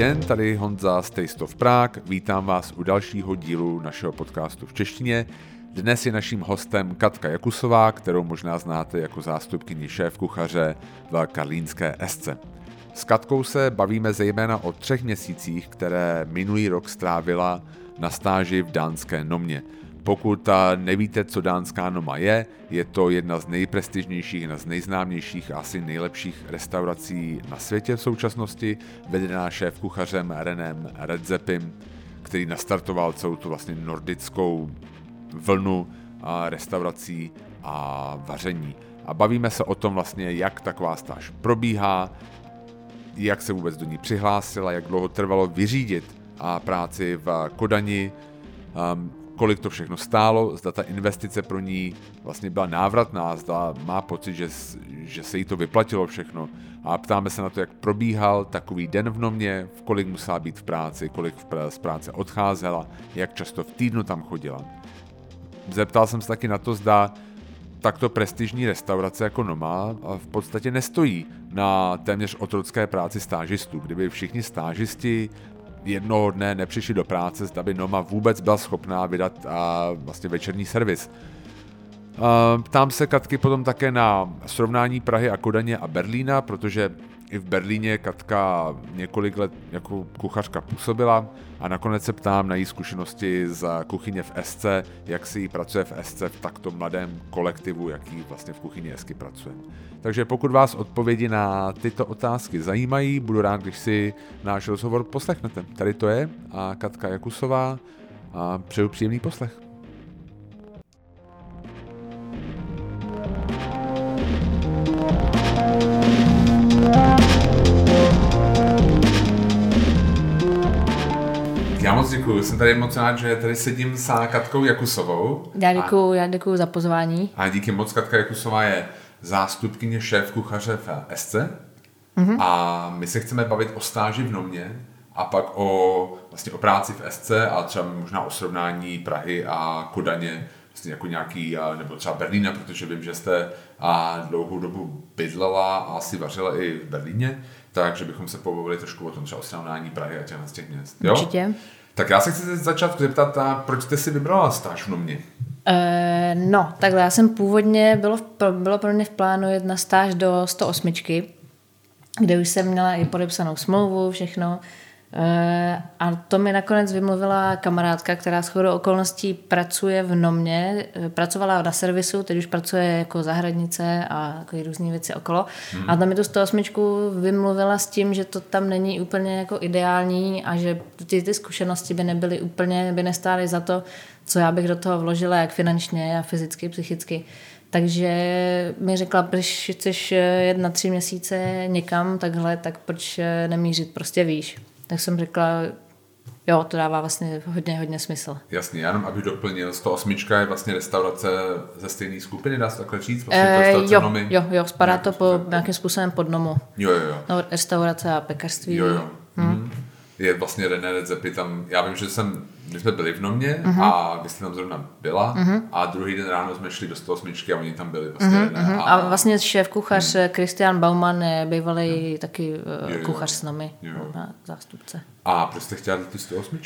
den, tady Honza z Taste of Prague. Vítám vás u dalšího dílu našeho podcastu v češtině. Dnes je naším hostem Katka Jakusová, kterou možná znáte jako zástupkyni šéf kuchaře v Karlínské Esce. S Katkou se bavíme zejména o třech měsících, které minulý rok strávila na stáži v dánské Nomě. Pokud nevíte, co dánská Noma je, je to jedna z nejprestižnějších, jedna z nejznámějších a asi nejlepších restaurací na světě v současnosti, vedená šéf kuchařem Renem Redzepim, který nastartoval celou tu vlastně nordickou vlnu restaurací a vaření. A bavíme se o tom vlastně, jak taková stáž probíhá, jak se vůbec do ní přihlásila, jak dlouho trvalo vyřídit a práci v Kodani, um, kolik to všechno stálo, zda ta investice pro ní vlastně byla návratná, zda má pocit, že, že se jí to vyplatilo všechno. A ptáme se na to, jak probíhal takový den v Nomě, v kolik musela být v práci, kolik z práce odcházela, jak často v týdnu tam chodila. Zeptal jsem se taky na to, zda takto prestižní restaurace jako Noma v podstatě nestojí na téměř otrocké práci stážistů. Kdyby všichni stážisti jednoho dne nepřišli do práce, zda by Noma vůbec byla schopná vydat a, vlastně večerní servis. Ptám se Katky potom také na srovnání Prahy a Kodaně a Berlína, protože i v Berlíně Katka několik let jako kuchařka působila a nakonec se ptám na její zkušenosti z kuchyně v SC, jak si jí pracuje v SC v takto mladém kolektivu, jaký vlastně v kuchyni Esky pracuje. Takže pokud vás odpovědi na tyto otázky zajímají, budu rád, když si náš rozhovor poslechnete. Tady to je a Katka Jakusová a přeju příjemný poslech. Moc děkuji, jsem tady moc rád, že tady sedím s Katkou Jakusovou. Já děkuji, já děkuji za pozvání. A díky moc Katka Jakusová je zástupkyně šéf kuchaře v SC. Mm-hmm. A my se chceme bavit o stáži v Nomě a pak o, vlastně o práci v SC a třeba možná o srovnání Prahy a Kodaně vlastně jako nějaký, nebo třeba Berlína, protože vím, že jste a dlouhou dobu bydlela a asi vařila i v Berlíně, takže bychom se pobavili trošku o tom třeba o srovnání Prahy a těch z těch měst. Jo? Určitě. Tak já se chci začát zeptat, a proč jste si vybrala stáž v Nomě? Uh, no, takhle, já jsem původně, bylo, bylo pro mě v plánu jedna stáž do 108, kde už jsem měla i podepsanou smlouvu, všechno. Eh, a to mi nakonec vymluvila kamarádka, která s chodou okolností pracuje v Nomě, eh, pracovala na servisu, teď už pracuje jako zahradnice a jako různé věci okolo. Hmm. A tam mi tu 108 vymluvila s tím, že to tam není úplně jako ideální a že ty, ty zkušenosti by nebyly úplně, by nestály za to, co já bych do toho vložila, jak finančně a fyzicky, psychicky. Takže mi řekla, když chceš jet na tři měsíce někam takhle, tak proč nemířit prostě výš tak jsem řekla, jo, to dává vlastně hodně, hodně smysl. Jasně, jenom abych doplnil, 108 je vlastně restaurace ze stejné skupiny, dá se takhle říct? Vlastně e, jo, nomy, jo, jo, spadá to po, nějakým způsobem pod nomu. Jo, jo, jo. No, restaurace a pekařství. Jo, jo. Hmm. Je vlastně René Redzepi tam, já vím, že jsem my jsme byli v Nomě uh-huh. a vy jste tam zrovna byla uh-huh. a druhý den ráno jsme šli do 108 a oni tam byli vlastně. Uh-huh. A, a vlastně šéf kuchař uh-huh. Christian Baumann je bývalý uh-huh. taky uh, jo, kuchař s námi, zástupce. A proč jste chtěli ty 108?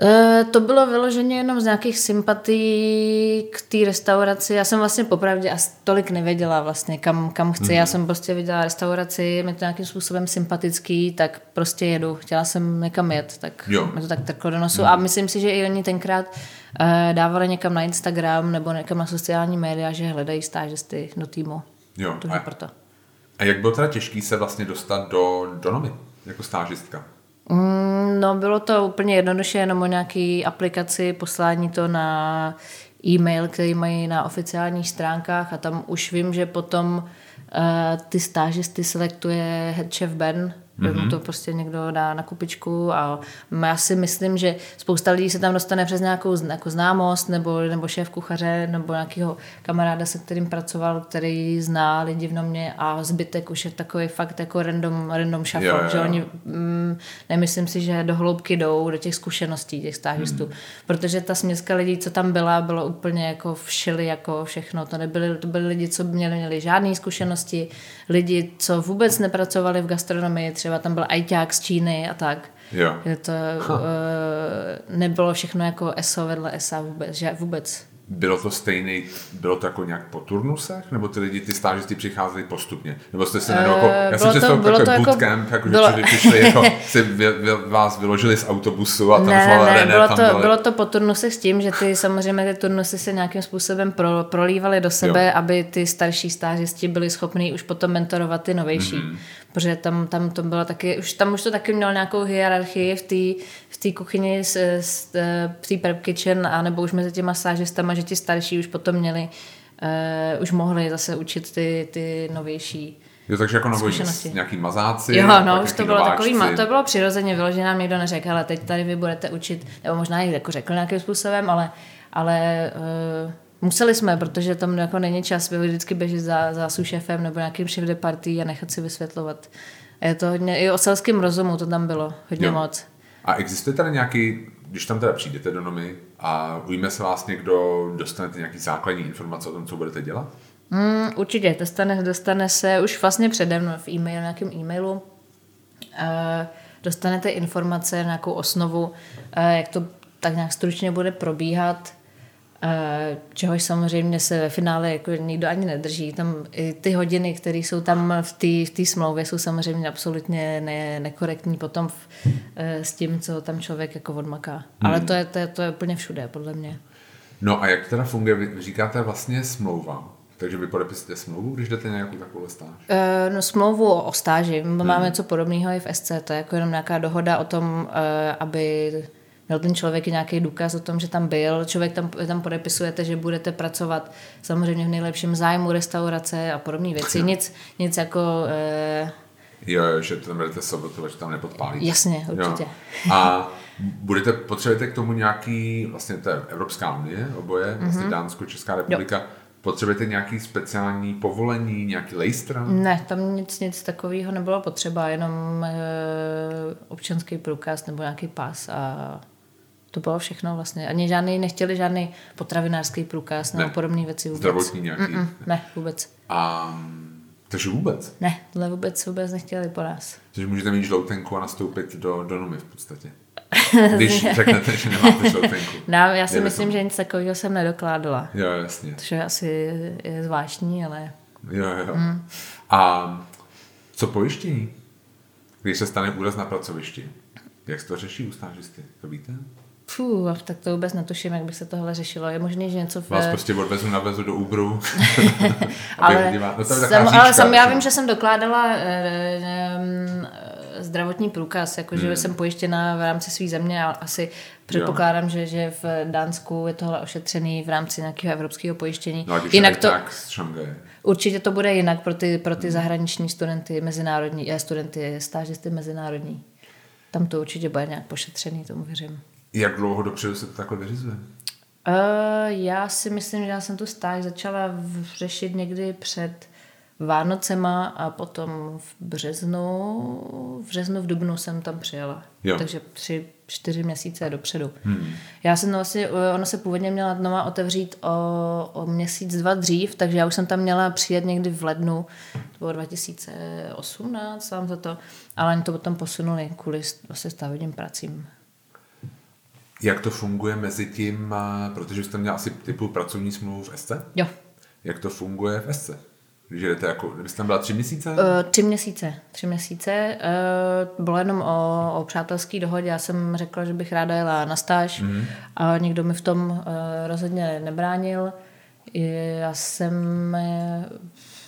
E, to bylo vyloženě jenom z nějakých sympatí k té restauraci. Já jsem vlastně popravdě a tolik nevěděla vlastně, kam, kam chci. Mm-hmm. Já jsem prostě viděla restauraci, mi to nějakým způsobem sympatický, tak prostě jedu. Chtěla jsem někam jet, tak jo. mi to tak trklo do nosu. Mm-hmm. A myslím si, že i oni tenkrát uh, dávali někam na Instagram nebo někam na sociální média, že hledají stážisty do týmu. Jo. a, proto. a jak bylo teda těžký se vlastně dostat do, do novin jako stážistka? Mm, no bylo to úplně jednoduše, jenom o nějaký aplikaci, poslání to na e-mail, který mají na oficiálních stránkách a tam už vím, že potom uh, ty stážisty selektuje head chef Ben, mm-hmm. mu to prostě někdo dá na kupičku a já si myslím, že spousta lidí se tam dostane přes nějakou jako známost nebo, nebo šéf kuchaře nebo nějakého kamaráda, se kterým pracoval, který zná lidi v nomě a zbytek už je takový fakt jako random, random shuffle, jo, jo. že oni mm, nemyslím si, že do hloubky jdou do těch zkušeností těch stážistů, mm. protože ta směska lidí, co tam byla, bylo úplně jako všeli jako všechno, to nebyly, to byly lidi, co měli, měli žádné zkušenosti, lidi, co vůbec nepracovali v gastronomii, třeba třeba tam byl ajťák z Číny a tak. Jo. Že to uh, nebylo všechno jako ESO vedle ESA vůbec, že vůbec. Bylo to stejný, bylo to jako nějak po turnusech, nebo ty lidi, ty stážisti přicházeli postupně? Nebo jste se uh, jako, já jsem představil bylo to jako bootcamp, jako, bylo... že přišli, jako, si vy, vy, vás vyložili z autobusu a tam ne, zvala ne, René, bylo tam to, byly... bylo to po turnusech s tím, že ty samozřejmě ty turnusy se nějakým způsobem pro, prolívaly do sebe, jo. aby ty starší stážisti byli schopní už potom mentorovat ty novější. Mm-hmm. Protože tam, tam to bylo taky, už tam už to taky mělo nějakou hierarchii v té v té kuchyni, s, s, v té prep kitchen, a nebo už mezi těma stážistama, že ti starší už potom měli, uh, už mohli zase učit ty, ty novější Jo, takže jako noví nějaký mazáci. Jo, no, už to bylo nováčci. takový, to bylo přirozeně vyložené, nám někdo neřekl, ale teď tady vy budete učit, nebo možná i jako řekl nějakým způsobem, ale, ale uh, museli jsme, protože tam jako není čas vždycky běžet za, za šéfem nebo nějakým šéf de party a nechat si vysvětlovat. A je to hodně, i o selském rozumu to tam bylo, hodně jo. moc. A existuje tady nějaký, když tam teda přijdete do Nomy a ujme se vás někdo, dostanete nějaký základní informace o tom, co budete dělat? Mm, určitě, dostane, dostane se už vlastně přede mnou v e-mail, nějakém e-mailu. Uh, dostanete informace, nějakou osnovu, uh, jak to tak nějak stručně bude probíhat, čehož samozřejmě se ve finále jako nikdo ani nedrží. Tam i ty hodiny, které jsou tam v té v smlouvě, jsou samozřejmě absolutně ne, nekorektní potom v, uh, s tím, co tam člověk jako odmaká. Hmm. Ale to je, to, je, to je úplně všude, podle mě. No a jak teda funguje? Vy říkáte vlastně smlouva. Takže vy podepisujete smlouvu, když jdete nějakou takovou stáž? Uh, no smlouvu o stáži. My máme hmm. něco podobného i v SC. To je jako jenom nějaká dohoda o tom, uh, aby měl ten člověk i nějaký důkaz o tom, že tam byl. Člověk tam, tam podepisujete, že budete pracovat samozřejmě v nejlepším zájmu restaurace a podobné věci. Nic, nic jako... Uh, Jo, jo, že tam budete sobotovat, že tam nepodpálíte. Jasně, určitě. Jo. A budete, potřebujete k tomu nějaký, vlastně to je Evropská unie, oboje, mm-hmm. vlastně Dánsko, Česká republika, jo Potřebujete nějaký speciální povolení, nějaký lejstr? Ne, tam nic, nic takového nebylo potřeba, jenom e, občanský průkaz nebo nějaký pas a to bylo všechno vlastně. Ani žádný, nechtěli žádný potravinářský průkaz nebo ne. podobné věci vůbec. Zdravotní nějaký? Mm-mm, ne, vůbec. A takže vůbec? Ne, tohle vůbec vůbec nechtěli po nás. Takže můžete mít žloutenku a nastoupit do, do Numy v podstatě. Když řeknete, že nemáte žloutenku. No, já si je myslím, to? že nic takového jsem nedokládala. Jo, jasně. Což je asi je zvláštní, ale... Jo, jo. Mm. A co pojištění? Když se stane úraz na pracovišti, jak se to řeší u stážisty? To víte? Fů, tak to vůbec netuším, jak by se tohle řešilo. Je možné, že něco... V... Vás prostě odvezu na vezu do Uberu. ale, no, jsem, ale jsem, já vím, že jsem dokládala e, e, zdravotní průkaz, jakože hmm. jsem pojištěna v rámci své země a asi předpokládám, že, že v Dánsku je tohle ošetřený v rámci nějakého evropského pojištění. No, jinak to, určitě to bude jinak pro ty, pro ty hmm. zahraniční studenty, mezinárodní, eh, studenty, stážisty mezinárodní. Tam to určitě bude nějak pošetřený, tomu věřím. Jak dlouho dopředu se to takhle vyřizuje? Uh, já si myslím, že já jsem tu stáž začala řešit někdy před Vánocema a potom v březnu, v březnu, v dubnu jsem tam přijela. Jo. Takže tři, čtyři měsíce dopředu. Hmm. Já jsem vlastně, ono se původně měla dnova otevřít o, o měsíc, dva dřív, takže já už jsem tam měla přijet někdy v lednu, to bylo 2018, vám za to, ale oni to potom posunuli kvůli vlastně stavebním pracím. Jak to funguje mezi tím, protože jste měl asi typu pracovní smlouvu v SC? Jo. Jak to funguje v SC? Když jdete jako, kdybyste tam byla tři měsíce? Uh, tři měsíce, tři měsíce. Uh, bylo jenom o, o přátelské dohodě. Já jsem řekla, že bych ráda jela na stáž mm-hmm. a nikdo mi v tom uh, rozhodně nebránil. Já jsem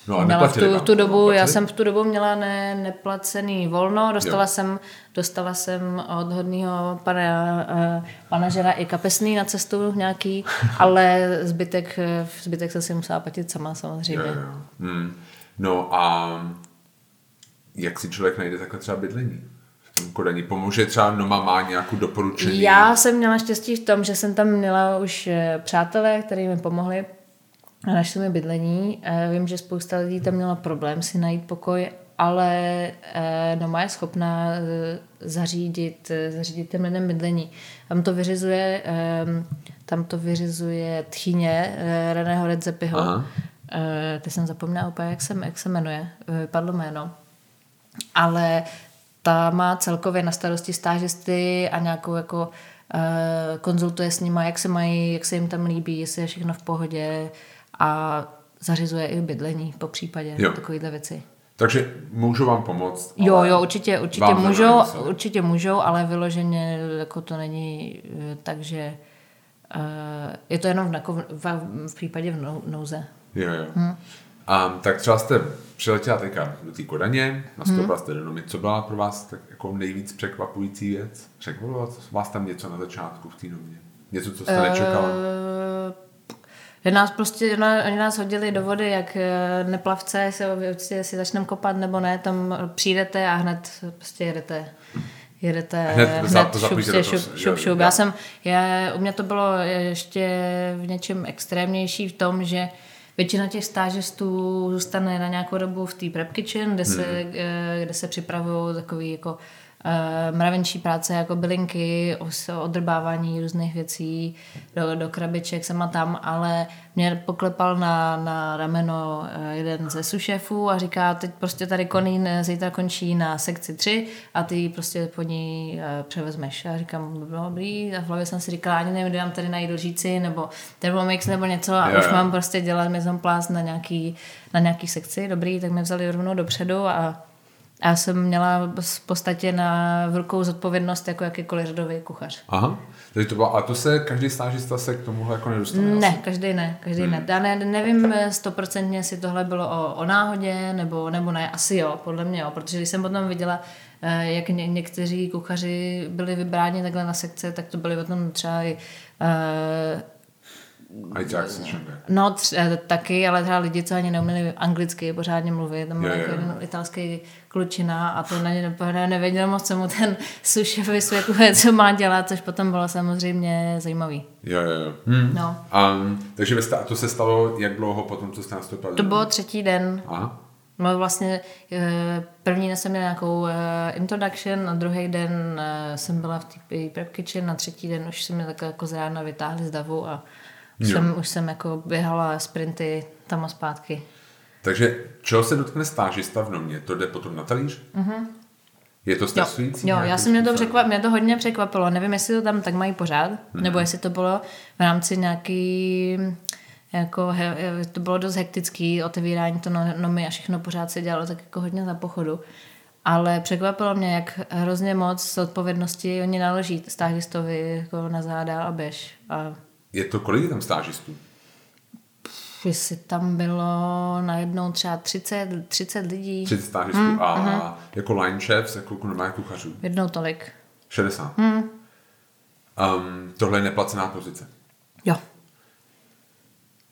No a měla v tu, tu dobu, já jsem v tu dobu měla ne, neplacený volno, dostala jo. jsem, dostala jsem od hodného pana manažera i kapesný na cestu nějaký, ale zbytek, zbytek jsem si musela platit sama samozřejmě. Jo, jo. Hmm. No a jak si člověk najde takhle třeba bydlení? Kodani? Pomůže třeba Noma má nějakou doporučení? Já jsem měla štěstí v tom, že jsem tam měla už eh, přátelé, kteří mi pomohli a našli mi bydlení. Eh, vím, že spousta lidí tam měla problém si najít pokoj, ale eh, Noma je schopná eh, zařídit, zařídit těm lidem bydlení. Tam to vyřizuje, ehm, tam to vyřizuje tchyně Reného Redzepiho. Teď jsem zapomněla úplně, jak se, jak se jmenuje. Vypadlo jméno. Ale ta má celkově na starosti stážisty a nějakou jako konzultuje s nimi, jak se mají, jak se jim tam líbí, jestli je všechno v pohodě a zařizuje i bydlení po případě, jo. takovýhle věci. Takže můžu vám pomoct? Jo, jo, určitě, určitě můžou, určitě můžou, ale vyloženě jako to není eh, tak, že uh, je to jenom v, v, v případě v nouze. Jo, jo. Hm. A tak třeba jste přiletěla teďka do té Kodaně, nastoupila hmm. jste do Nomy. Co byla pro vás tak jako nejvíc překvapující věc? Překvapilo vás tam něco na začátku v té Nomě? Něco, co jste uh, nečekala? Že nás prostě, oni nás hodili do vody, jak eh, neplavce, jestli, jestli začneme kopat nebo ne, tam přijdete a hned prostě jedete jedete hned, hned šup, šup, šup, šup, šup. Já jsem, já, u mě to bylo ještě v něčem extrémnější v tom, že Většina těch stážistů zůstane na nějakou dobu v té prep kitchen, kde se, hmm. Eh, kde se připravují takový jako uh, mravenčí práce jako bylinky, odrbávání různých věcí do, do krabiček sem a tam, ale mě poklepal na, na rameno uh, jeden ze sušefů a říká, teď prostě tady Konín zítra končí na sekci 3 a ty prostě po ní převezmeš. A říkám, bylo dobrý a v hlavě jsem si říkala, ani nevím, kde mám tady najít lžíci nebo Thermomix nebo něco a jo, už mám prostě dělat mezomplás na nějaký, na nějaký sekci. Dobrý, tak mě vzali rovnou dopředu a a já jsem měla v podstatě na velkou zodpovědnost jako jakýkoliv řadový kuchař. Aha. Takže to bylo, a to se každý stážista se k tomu jako nedostane? Ne, asi? každý ne, každý hmm. ne. Já ne, nevím stoprocentně, jestli tohle bylo o, o náhodě, nebo, nebo ne, asi jo, podle mě jo, protože když jsem potom viděla, eh, jak ně, někteří kuchaři byli vybráni takhle na sekce, tak to byly potom třeba i uh, Ajťák se No, tři, eh, taky, ale třeba lidi, co ani neuměli anglicky pořádně mluvit. Tam byl jako jeden italský klučina a to na ně nevěděl moc, co mu ten sušef vysvětluje, co má dělat, což potom bylo samozřejmě zajímavý. Jo, jo, jo. Hmm. No. Um, takže to se stalo jak dlouho potom, co jste nastoupil? To bylo třetí den. Aha. No vlastně eh, první den jsem měla nějakou eh, introduction, a druhý den jsem byla v té prep kitchen, na třetí den už jsem mě takhle jako z rána vytáhli z davu a už jsem, už jsem jako běhala sprinty tam a zpátky. Takže čeho se dotkne stážista v Nomě? To jde potom na talíř? Mm-hmm. Je to stresující? Jo, jo já jsem mě to, překvap, mě to hodně překvapilo. Nevím, jestli to tam tak mají pořád, mm-hmm. nebo jestli to bylo v rámci nějaký jako he, to bylo dost hektický otevírání to nomy a všechno pořád se dělalo tak jako hodně za pochodu. Ale překvapilo mě, jak hrozně moc odpovědnosti oni naloží stážistovi jako na záda a běž. A je to kolik je tam stážistů? Jestli tam bylo najednou třeba 30, 30 lidí. 30 stážistů mm, a mm. jako line chefs, jako normální kuchařů? Jednou tolik. 60? Mm. Um, tohle je neplacená pozice? Jo.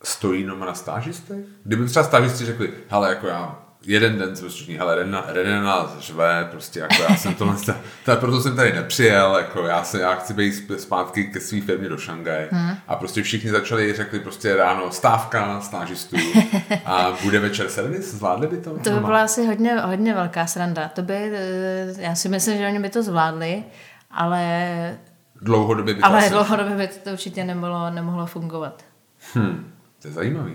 Stojí noma na stážistech? Kdyby třeba stážisti řekli, hele, jako já jeden den jsme všichni, hele, Rena, Rena nás řve, prostě jako já jsem tohle, to, proto jsem tady nepřijel, jako já, se, já chci být zpátky ke své firmě do Šangaje hmm. a prostě všichni začali, řekli prostě ráno stávka stážistů a bude večer servis, zvládli by to? To by byla asi hodně, hodně velká sranda, to by, eh, já si myslím, že oni by to zvládli, ale dlouhodobě by to Ale asi... dlouhodobě by to určitě nemohlo, nemohlo fungovat. Hm, to je zajímavý.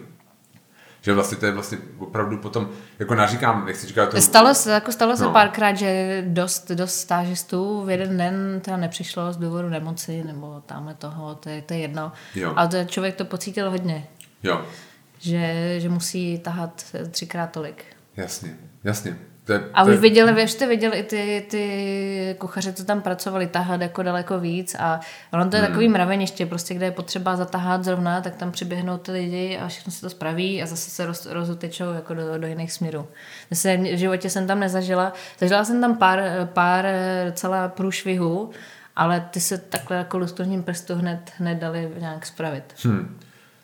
Že vlastně to je vlastně opravdu potom, jako naříkám, nechci říkat to... Stalo se, jako stalo se no. párkrát, že dost, dost stážistů v jeden den teda nepřišlo z důvodu nemoci nebo tamhle toho, to je, to je jedno. Jo. Ale to, člověk to pocítil hodně. Jo. Že, že musí tahat třikrát tolik. Jasně, jasně. To je, a už viděli, vy jste viděli i ty, ty kuchaře, co tam pracovali, tahat jako daleko víc a ono to je hmm. takový mraveniště, prostě kde je potřeba zatahat zrovna, tak tam přiběhnou ty lidi a všechno se to spraví a zase se roz, rozutečou jako do, do jiných směrů. Zase v životě jsem tam nezažila, zažila jsem tam pár, pár celá průšvihů, ale ty se takhle jako lusknutím prstu hned, hned dali nějak spravit. Hmm.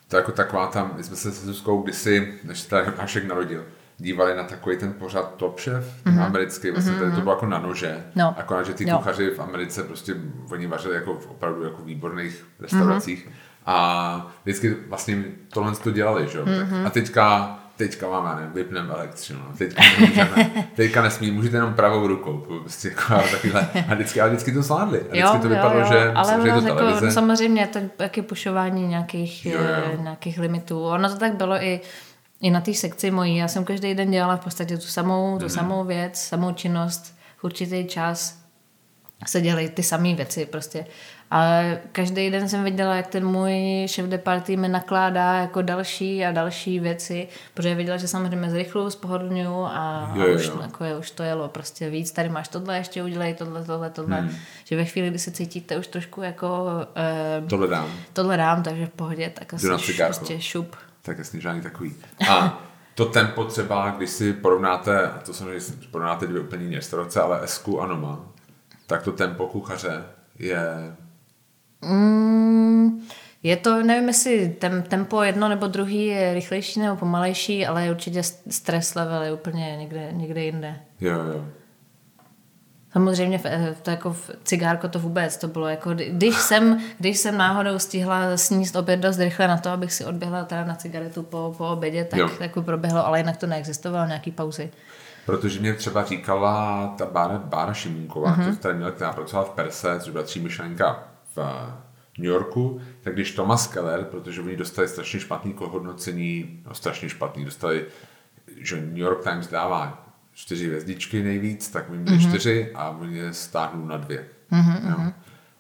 To je jako taková tam, my jsme se se Zuzkou kdysi, než se tady Hašek narodil, dívali na takový ten pořad Top Chef, mm-hmm. americký, vlastně mm-hmm. tady to bylo jako na nože. No. Akorát, že ty kuchaři v Americe prostě, oni vařili jako v opravdu jako výborných restauracích. Mm-hmm. A vždycky vlastně tohle to dělali, že jo. Mm-hmm. A teďka teďka máme, nevím, vypneme elektřinu, no. teďka nemůžeme, teďka nesmí, můžete jenom pravou rukou, prostě jako takovýhle, a vždycky, ale vždycky to zvládli, a vždycky jo, to vypadalo, jo, jo. že ale ono to jako, no, samozřejmě to taky pušování nějakých, jo, jo. nějakých limitů, ono to tak bylo i i na té sekci mojí. Já jsem každý den dělala v podstatě tu samou, tu mm. samou věc, samou činnost. určitý čas se dělají ty samé věci prostě. Ale každý den jsem viděla, jak ten můj šéf de party mi nakládá jako další a další věci, protože viděla, že samozřejmě zrychlu, spohodlňuju a, Jo, a jo, už, jo. jako je, už to jelo prostě víc. Tady máš tohle, ještě udělej tohle, tohle, tohle. Hmm. Že ve chvíli, kdy se cítíte už trošku jako uh, Tohle dám. tohle dám, takže v pohodě, tak asi š- prostě šup. Tak jasně, žádný takový. A to tempo třeba, když si porovnáte, a to samozřejmě porovnáte dvě úplně jiné restaurace, ale Esku a Noma, tak to tempo kuchaře je... Mm, je to, nevím, jestli tem, tempo jedno nebo druhý je rychlejší nebo pomalejší, ale je určitě stres level je úplně někde, někde jinde. Jo, jo. Samozřejmě v, eh, to jako v cigárko to vůbec, to bylo jako, kdy- když jsem, když jsem náhodou stihla sníst oběd dost rychle na to, abych si odběhla teda na cigaretu po, po obědě, tak Jo. jako proběhlo, ale jinak to neexistovalo, nějaký pauzy. Protože mě třeba říkala ta Bára, Bára Šimunková, Mhm. mm-hmm. která měla, která pracovala v Perse, což byla třímyšlenka v eh, New Yorku, tak když Thomas Keller, protože oni dostali strašně špatný hodnocení, no strašně špatný, dostali, že New York Times dává čtyři hvězdičky nejvíc, tak oni měli mm-hmm. čtyři a oni je stáhnou na dvě. Mm-hmm.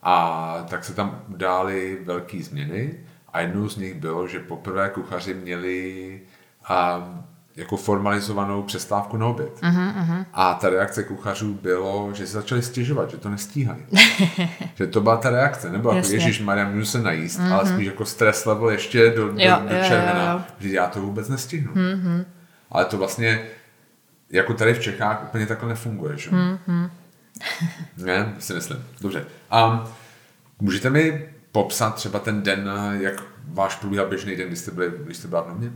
A tak se tam udály velké změny a jednou z nich bylo, že poprvé kuchaři měli a, jako formalizovanou přestávku na oběd. Uh-huh, A ta reakce kuchařů bylo, že se začali stěžovat, že to nestíhají. že to byla ta reakce, nebo jako. Ježíš Maria, můžu se najíst, uh-huh. ale spíš jako stres level ještě do, do, Jo, do jo, jo, červena, jo. že já to vůbec nestihnu. Uh-huh. Ale to vlastně jako tady v Čechách úplně takhle nefunguje, že? Uh-huh. ne, si myslím. Dobře. A můžete mi popsat třeba ten den, jak váš probíhal běžný den, když jste, byli, když jste byla v Nomě?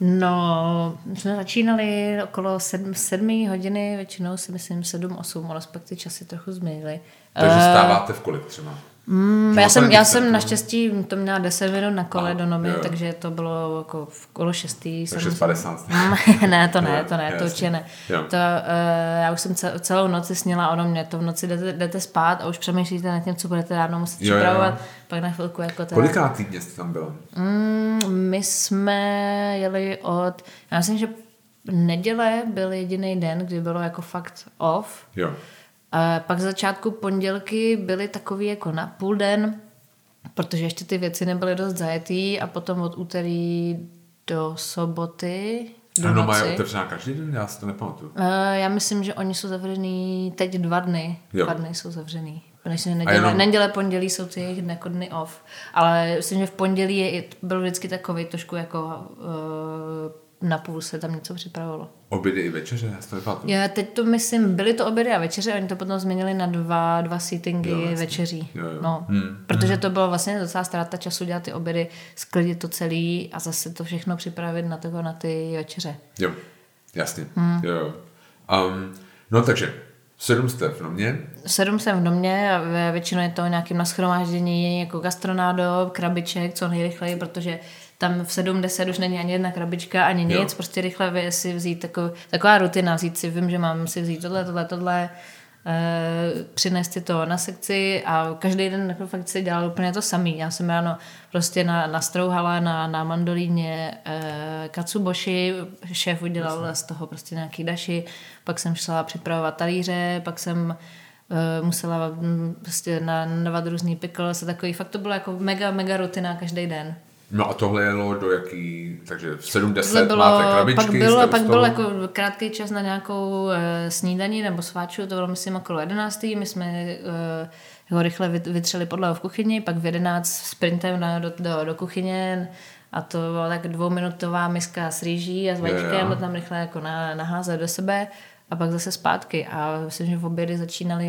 No, my jsme začínali okolo sedm, sedmý hodiny, většinou si myslím sedm, osm, ale pak ty časy trochu změnily. Takže Eh, stáváte v kolik třeba? Mm, já jsem, já jsem tempo? naštěstí to měla 10 minut na kole Aha, do Nomy, jo, takže to bylo jako v kolo šestý. Takže jsem- 50. ne, to ne, to ne, to určitě ne. Jo. To, uh, já už jsem cel, celou noci sněla o mě, to v noci jdete, jdete spát a už přemýšlíte nad tím, co budete ráno muset Jo, jo. připravovat, pak na chvilku jako teda... Kolikrát týdně jste tam byla? Mm, my jsme jeli od, já myslím, že neděle byl jediný den, kdy bylo jako fakt off. Jo. A pak začátku pondělky byly takový jako na půl den, protože ještě ty věci nebyly dost zajetý a potom od úterý do soboty do Ano, mají otevřená každý den? Já si to nepamatuju. Uh, já myslím, že oni jsou zavřený teď dva dny. Jo. Dva dny jsou zavřený. Neděle, jenom- neděle, pondělí jsou ty jejich jako dny off. Ale myslím, že v pondělí je, byl vždycky takový trošku jako uh, na půl se tam něco připravovalo. Obědy i večeře? Já to nepamatuju. Já teď to myslím, byly to obědy a večeře, oni to potom změnili na dva, dva seatingy Jo, jasně. večeří. Jo, jo. No, Hmm. protože to bylo vlastně docela ztráta času dělat ty obědy, sklidit to celý a zase to všechno připravit na, toho, na ty večeře. Jo, jasně. Hmm. Jo, jo. Um, no takže, sedm jste v Nomě, Sedm jsem v domě a většinou je to nějakým naschromáždění jako gastronádo, krabiček, co nejrychleji, protože tam v 7, 10 už není ani jedna krabička, ani nic, Jo. prostě rychle vy- si vzít takovou, taková rutina, vzít si, vím, že mám si vzít tohle, tohle, tohle, e, přinést si to na sekci a každý den jako fakt si dělal úplně to samý. Já jsem ráno prostě na, nastrouhala na, na mandolíně e, katsuboshi, šéf udělal z toho prostě nějaký daši, pak jsem šla připravovat talíře, pak jsem eh, musela mm, prostě nadávat různý pickles a takový. Fakt to bylo jako mega, mega rutina každý den. No a tohle jelo do jaký, takže v 7, 10 Tohle bylo, máte krabičky, pak u pak byl jako krátký čas na nějakou e, snídaní nebo sváču, to bylo myslím okolo 11. My jsme e, ho rychle vyt- vytřeli podlahu v kuchyni, pak v 11 sprintem na, do, do, do kuchyně a to byla tak dvouminutová miska s rýží a s vajíčkem, to tam rychle jako na, naházet do sebe a pak zase zpátky. A myslím, že v obědy začínaly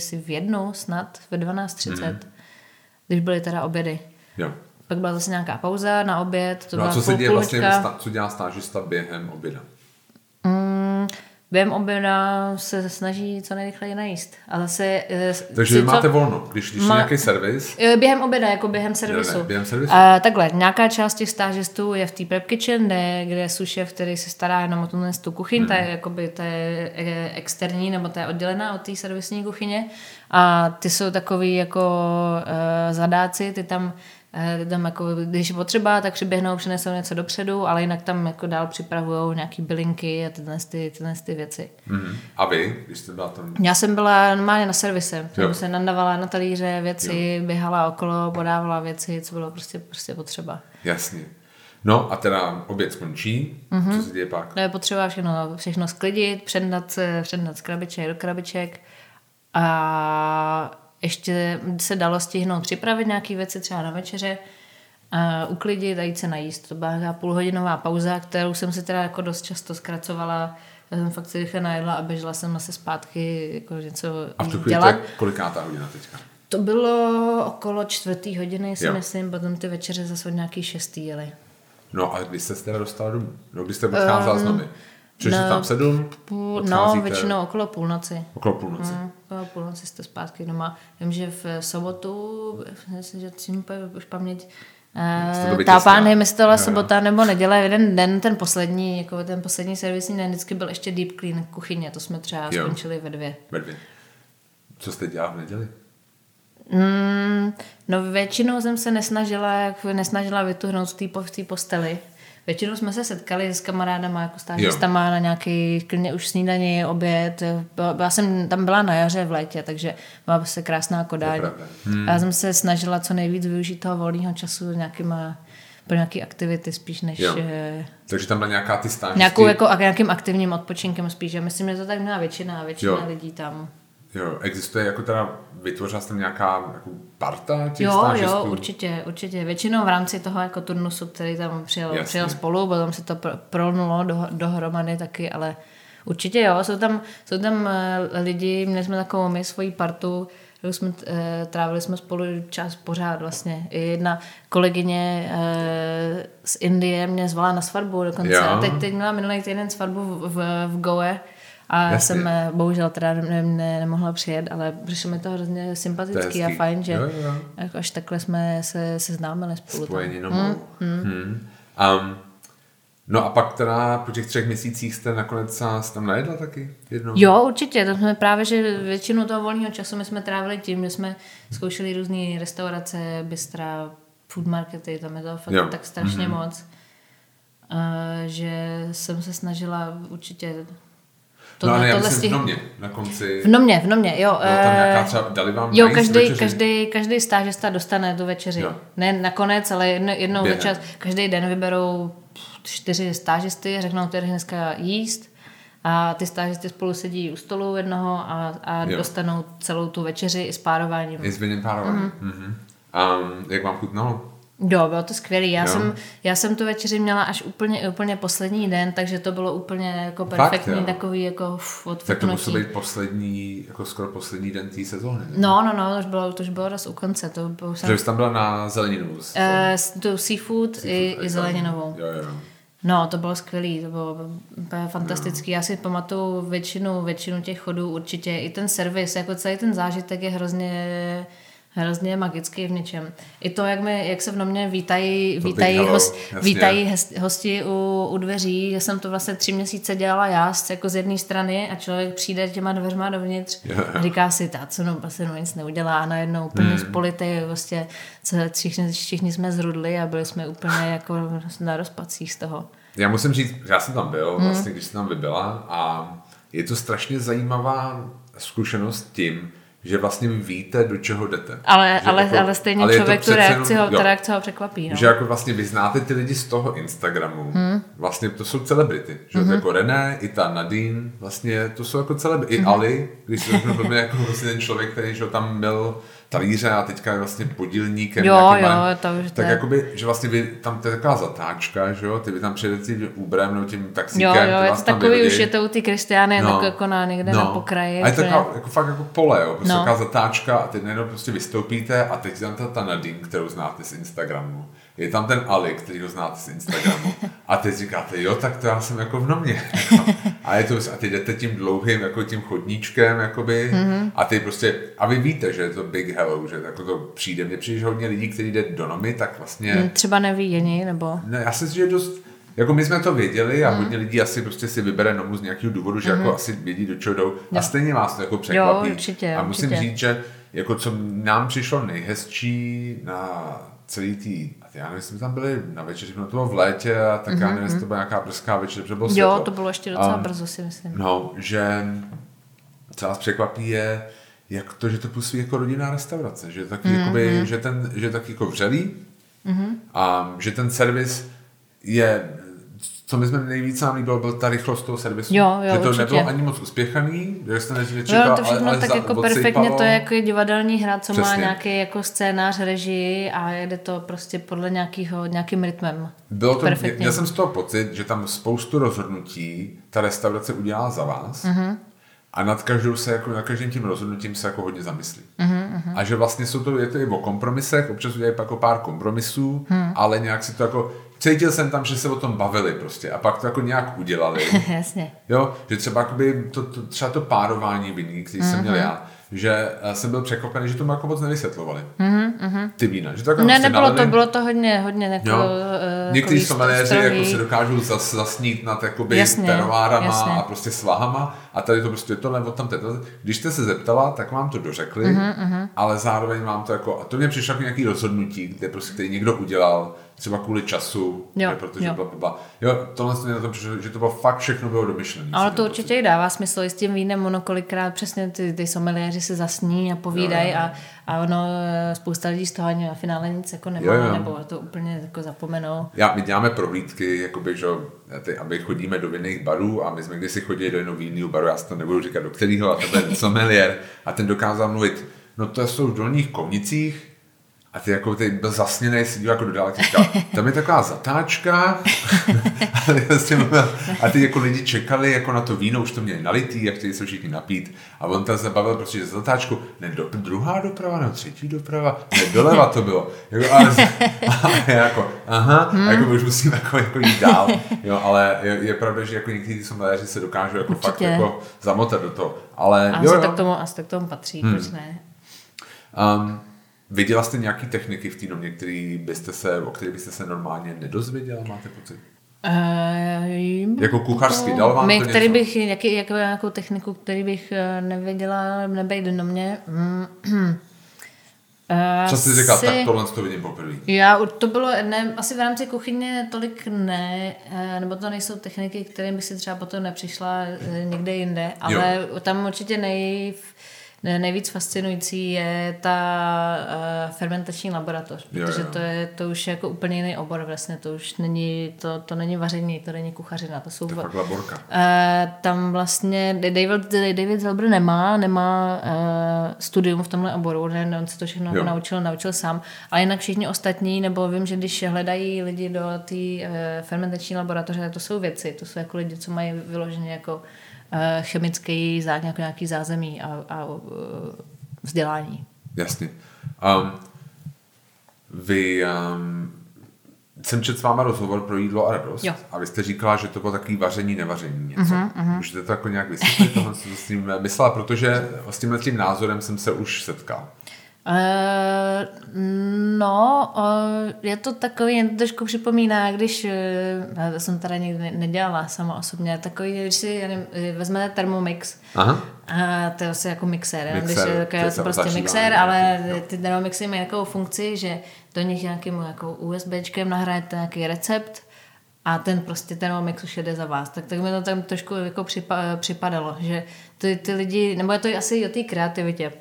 si v jednu snad, ve 12.30, Mhm. když byly teda obědy. Jo. Pak byla zase nějaká pauza na oběd, to No a co se děje vlastně, co dělá stážista během oběda? Mm, během oběda se snaží co nejrychleji najíst. A zase... eh, Takže vy co- máte volno, když, když je Ma- nějaký servis, Eh, Během oběda, jako během servisu. ne, během servisu. A, takhle, nějaká část těch stážistů je v té prep kitchen, kde, kde je sušef, který se stará jenom o tuhle tu kuchyň, Hmm. ta je, jakoby, ta je eh, externí, nebo ta je oddělená od té servisní kuchyně. A ty jsou takový jako uh, zadáci, ty tam Tam jako, když je potřeba, tak přiběhnou, přinesou něco dopředu, ale jinak tam jako dál připravují nějaký bylinky a tyhle, ty, tyhle ty věci. Mhm. A vy, když jste byla tam... Já jsem byla normálně na servise, Jo. jsem se nandavala na talíře věci, běhala okolo, podávala věci, co bylo prostě, prostě potřeba. Jasně. No a teda oběd skončí, Mhm. co se děje pak? No je potřeba všechno, všechno sklidit, předat, předat z krabiček do krabiček a ještě se dalo stihnout připravit nějaké věci třeba na večeře, a uklidit a jít se najíst. To byla půlhodinová pauza, kterou jsem si teda jako dost často zkracovala. Já jsem fakt si rychle najedla a běžela jsem zase zpátky jako něco A v tu chvíli to dělat. je kolikátá hodina teďka? To bylo okolo čtvrtý hodiny, si Jo. myslím, potom ty večeře zase od nějaký šestý jeli. No a kdy jste se teda dostala domů? No, kdy jste odcházela z domy? Přišli no, tam v sedm? Půl, no, většinou okolo půlnoci. Okolo půlnoci. Mm, okolo půlnoci jste zpátky doma. Vím, že v sobotu, myslím, že úplně už paměť, eh, tápán, nevím, jestli to byla Jo, jo. sobota nebo neděle, jeden den, ten poslední, jako ten poslední servisní den, vždycky byl ještě deep clean kuchyně, to jsme třeba Jo. skončili ve dvě. Ve dvě. Co jste dělala v neděli? Mm, no většinou jsem se nesnažila, jak nesnažila vytuhnout v té posteli. Většinou jsme se setkali s kamarádama, jako stážistama na nějaký klidně už snídaní, oběd. Byla, jsem, tam byla na jaře v létě, takže byla prostě krásná Kodáň. Hmm. Já jsem se snažila co nejvíc využít toho volného času nějakýma, pro nějaké aktivity spíš než Jo. eh, Takže tam byla nějaká ty stážistky. nějakou jako, nějakým aktivním odpočinkem spíš. Já myslím, že to tak měla většina, většina Jo. lidí tam. Jo, existuje jako teda, vytvořila jste nějaká jako parta těch Jo, stážistů? jo, určitě, určitě. Většinou v rámci toho jako turnusu, který tam přijel, Jasně. přijel spolu, potom se to pro- prolnulo do, dohromady taky, ale určitě jo, jsou tam, jsou tam eh, lidi, měli jsme takovou my svoji partu, jsme, eh, trávili jsme spolu čas pořád vlastně. I jedna kolegyně eh, z Indie mě zvala na svatbu dokonce. Jo. A teď, teď měla minulý týden svatbu v, v, v Goe, a já Jasně. jsem eh, bohužel teda ne, ne, nemohla přijet, ale přišlo mi to hrozně sympatický a hezký. fajn, že Jo, jo. jako až takhle jsme se seznámili spolu. Spojení tam. nomou. Hmm. Um, no a pak teda po těch třech měsících jste nakonec se tam najedla taky jednou? Jo, určitě. To jsme právě, že většinu toho volného času my jsme trávili tím, že jsme zkoušeli různé restaurace, bystra, food markety, tam je to fakt Jo. tak strašně mm-hmm. moc. Uh, že jsem se snažila určitě no ale já tohle v stih- Nomě, na konci. V Nomě, v Nomě, jo. No, tam eh, nějaká třeba, dali vám Jo, každý, každý, každý stážista dostane tu večeři. Jo. Ne nakonec, ale jedno, jednou za Během. čas. Každý den vyberou čtyři stážisty, řeknou, který dneska jíst. A ty stážisty spolu sedí u stolu jednoho a, a Jo. dostanou celou tu večeři i s párováním. Je s Beněm párování. Mm-hmm. Um, jak vám chutnalo? Jo, bylo to skvělé. Já, Jo. jsem, já jsem tu večeři měla až úplně, úplně poslední den, takže to bylo úplně jako Fakt, perfektní, jo? takový jako uf, Tak to musel být poslední, jako skoro poslední den té sezóny. ne? No, no, no, to už bylo, to už bylo dost u konce. To bylo, jsem, Že jsi tam byla na zeleninovou. eh, s tu seafood, seafood i, i zeleninovou. Jo, jo. No, to bylo skvělý, to bylo úplně fantastický. Já si pamatuju většinu, většinu těch chodů určitě. I ten servis, jako celý ten zážitek je hrozně hrozně magický v něčem. I to, jak, my, jak se v mě vítají, vítají, hello, host, jasně. vítají hosti u, u dveří. Já jsem to vlastně tři měsíce dělala já, jako z jedné strany a člověk přijde těma dveřma dovnitř a říká si, ta co no, vlastně no, nic neudělá a najednou úplně Hmm. mm. spolitej, vlastně co- všichni, všichni jsme zrudli a byli jsme úplně jako na rozpacích z toho. Já musím říct, já jsem tam byl, Hmm. vlastně, když jsem tam vybyla a je to strašně zajímavá zkušenost tím, že vlastně vy víte, do čeho jdete. Ale, že ale, jako- ale stejně ale to člověk tu reakci, ho, jo. reakce ho překvapí. No. Že jako vlastně vy znáte ty lidi z toho Instagramu. Hmm. Vlastně to jsou celebrity. Že hmm. jako René, i ta Nadine, vlastně to jsou jako celebrity. Mhm. I Ali, když se řeknu, byl jako vlastně ten člověk, který že tam byl talíře a teďka je vlastně podílníkem. Jo, jo, malým- to už Tak jakoby, že vlastně vy, tam to je taková zatáčka, že jo, ty vy tam přijedete tím Uberem nebo tím taxíkem. Jo, jo, je to takový, vyhodí. už je to u ty Kristiány, no. tak jako na, někde no. na pokraji. A je to taková, jako fakt jako pole, jo, prostě No. no. taková zatáčka a teď najednou prostě vystoupíte a teď tam ta, ta Nadine, kterou znáte z Instagramu. Je tam ten Ali, který ho znáte z Instagramu. A teď říkáte, jo, tak to já jsem jako v nomě. a, je to, a teď jdete tím dlouhým, jako tím chodníčkem, jakoby, Mhm. mm-hmm. a ty prostě, a vy víte, že je to big hello, že jako to přijde. Mně přijde, hodně lidí, kteří jde do nomy, tak vlastně... Hm, Třeba neví nebo... Ne, já si že dost, jako my jsme to věděli Mhm. a hodně lidí asi prostě si vybere nomu z nějakého důvodu, že jako asi vědí, do čeho jdou a stejně vás to jako překvapí. Jo, určitě, a musím určitě. říct, že jako co nám přišlo nejhezčí na celý a já nevím, jestli jsme tam byli na večeři, no to bylo v létě a tak mm-hmm. já nevím, jestli to byla nějaká brzká večer, protože bylo Jo, světlo. to bylo ještě docela A- brzo, si myslím. No, že co nás překvapí je, jak to, že to působí jako rodinná restaurace, že taky, mm-hmm. jakoby, že ten, že taky jako vřelý mm-hmm. a že ten servis je, co mi jsme nejvíc nám líbilo, byl ta rychlost toho servisu. Jo, jo, že to určitě. nebylo ani moc uspěchaný, že jste nečekal, Jo, to všechno ale, ale tak za- jako odsejpalo. perfektně, to je jako divadelní hra, co má Přesně. nějaký jako scénář, režii a jede to prostě podle nějakýho, nějakým rytmem. Bylo to, Perfektně. měl jsem z toho pocit, že tam spoustu rozhodnutí ta restaurace udělala za vás Mhm. uh-huh. a nad každou se, jako, nad každým tím rozhodnutím se jako hodně zamyslí. Mhm, Uh-huh, a že vlastně jsou to, je to i o kompromisech, občas udělají jako pár kompromisů, hmm. ale nějak si to jako, cítil jsem tam, že se o tom bavili prostě a pak to jako nějak udělali. Jasně. Jo, že třeba jakoby to, to, třeba to párování viní, který jsem Mhm. měl já, že eh, jsem byl překvapený, že to jako moc nevysvětlovali. Mm-hmm. Ty vína. Že to jako Mhm, Ne, prostě nebylo to, nalili. bylo to hodně, hodně jako, Jo. eh, Někteří strohý. jako se dokážou zas, zasnít nad jakoby Jasně, jasně. a prostě svahama a tady to prostě tohle od tam to. Když jste se zeptala, tak vám to dořekli, Mhm, uh-huh, ale zároveň vám to jako, a to mě přišlo jako nějaký rozhodnutí, kde prostě který někdo udělal, třeba kvůli času, Jo, že protože jo. bla, bla, bla. Jo, tohle to mě na tom přišlo, že to bylo fakt všechno bylo domyšlené. Ale to určitě i dává smysl. I s tím vínem ono kolikrát přesně ty, ty someliéři se zasní a povídají a, a ono eh, spousta lidí z toho ani na finále nic jako nemá, Jo, jo. nebo to úplně jako zapomenou. Já, my děláme prohlídky, jakoby, že, ty, aby chodíme do vinných barů a my jsme kdysi chodili do jednoho vinného baru, já si to nebudu říkat do kterého, a to byl sommelier a ten dokázal mluvit, no to jsou v dolních komnicích a ty jako ty byl zasněný, si díval jako do dálky, říkal, tam je taková zatáčka a, ty a jako lidi čekali jako na to víno, už to měli nalitý a chtěli se všichni napít a on tam se bavil prostě, že zatáčku, ne do, druhá doprava, nebo třetí doprava, ne doleva to bylo. Jako, a já jako, aha, a jako už musím jako, jako jít dál. Jo, ale je, je pravda, že jako někteří sommeliéři se dokážou jako fakt Určitě. jako zamotat do toho. Ale A jo, asi, jo. tak tomu, asi tak tomu patří, hmm. proč ne? Um, viděla jste nějaký techniky v té domě, který byste se, o kterých byste se normálně nedozvěděla, máte pocit? Uh, Jako kuchařský, dalo vám My, to který něco? bych, jaký, jako nějakou techniku, který bych eh, nevěděla, nebejt do mě. Mm, eh, Co jsi říkal, tak tohle to vidím poprvé. Já, to bylo, ne, asi v rámci kuchyně tolik ne, eh, nebo to nejsou techniky, kterým bych si třeba potom nepřišla někde jinde, ale tam určitě nej, ne- nejvíc fascinující je ta uh, fermentační laboratoř, Jo, protože jo. to je to už je jako úplně jiný obor vlastně, to už není, to, to není vaření, to není kuchařina, to jsou To fakt laborka. Uh, tam vlastně David, David Zelbr nemá, nemá uh, studium v tomhle oboru, ne, on se to všechno Jo. jako naučil, naučil sám, ale jinak všichni ostatní, nebo vím, že když hledají lidi do té uh, fermentační laboratoře, tak to jsou věci, to jsou jako lidi, co mají vyloženě jako chemický zá, nějaký, nějaký zázemí a, a uh, vzdělání. Jasně. Um, vy, um, jsem četl s váma rozhovor pro jídlo a radost Jo. a vy jste říkala, že to bylo takový vaření, nevaření něco. Uh-huh, uh-huh. Můžete to jako nějak vysvětlit, tohle, jste s tím myslela, protože s tímhle tím názorem jsem se už setkal. Uh, no, uh, je to takový, jen to trošku připomíná, když, uh, já to jsem teda nikdy ne- nedělala sama osobně, takový, když si já nevím, vezmete Thermomix, Aha. a to je asi jako mixér, jo? Mixér, když je, to to prostě otačívá, mixér, ale Jo. ty Thermomixy mají takovou funkci, že do nich nějakým jako USBčkem nahrajete nějaký recept a ten prostě Thermomix už jede za vás. Tak, tak mi to tam trošku jako připa, připadalo, že ty, ty lidi, nebo je to asi o té kreativitě,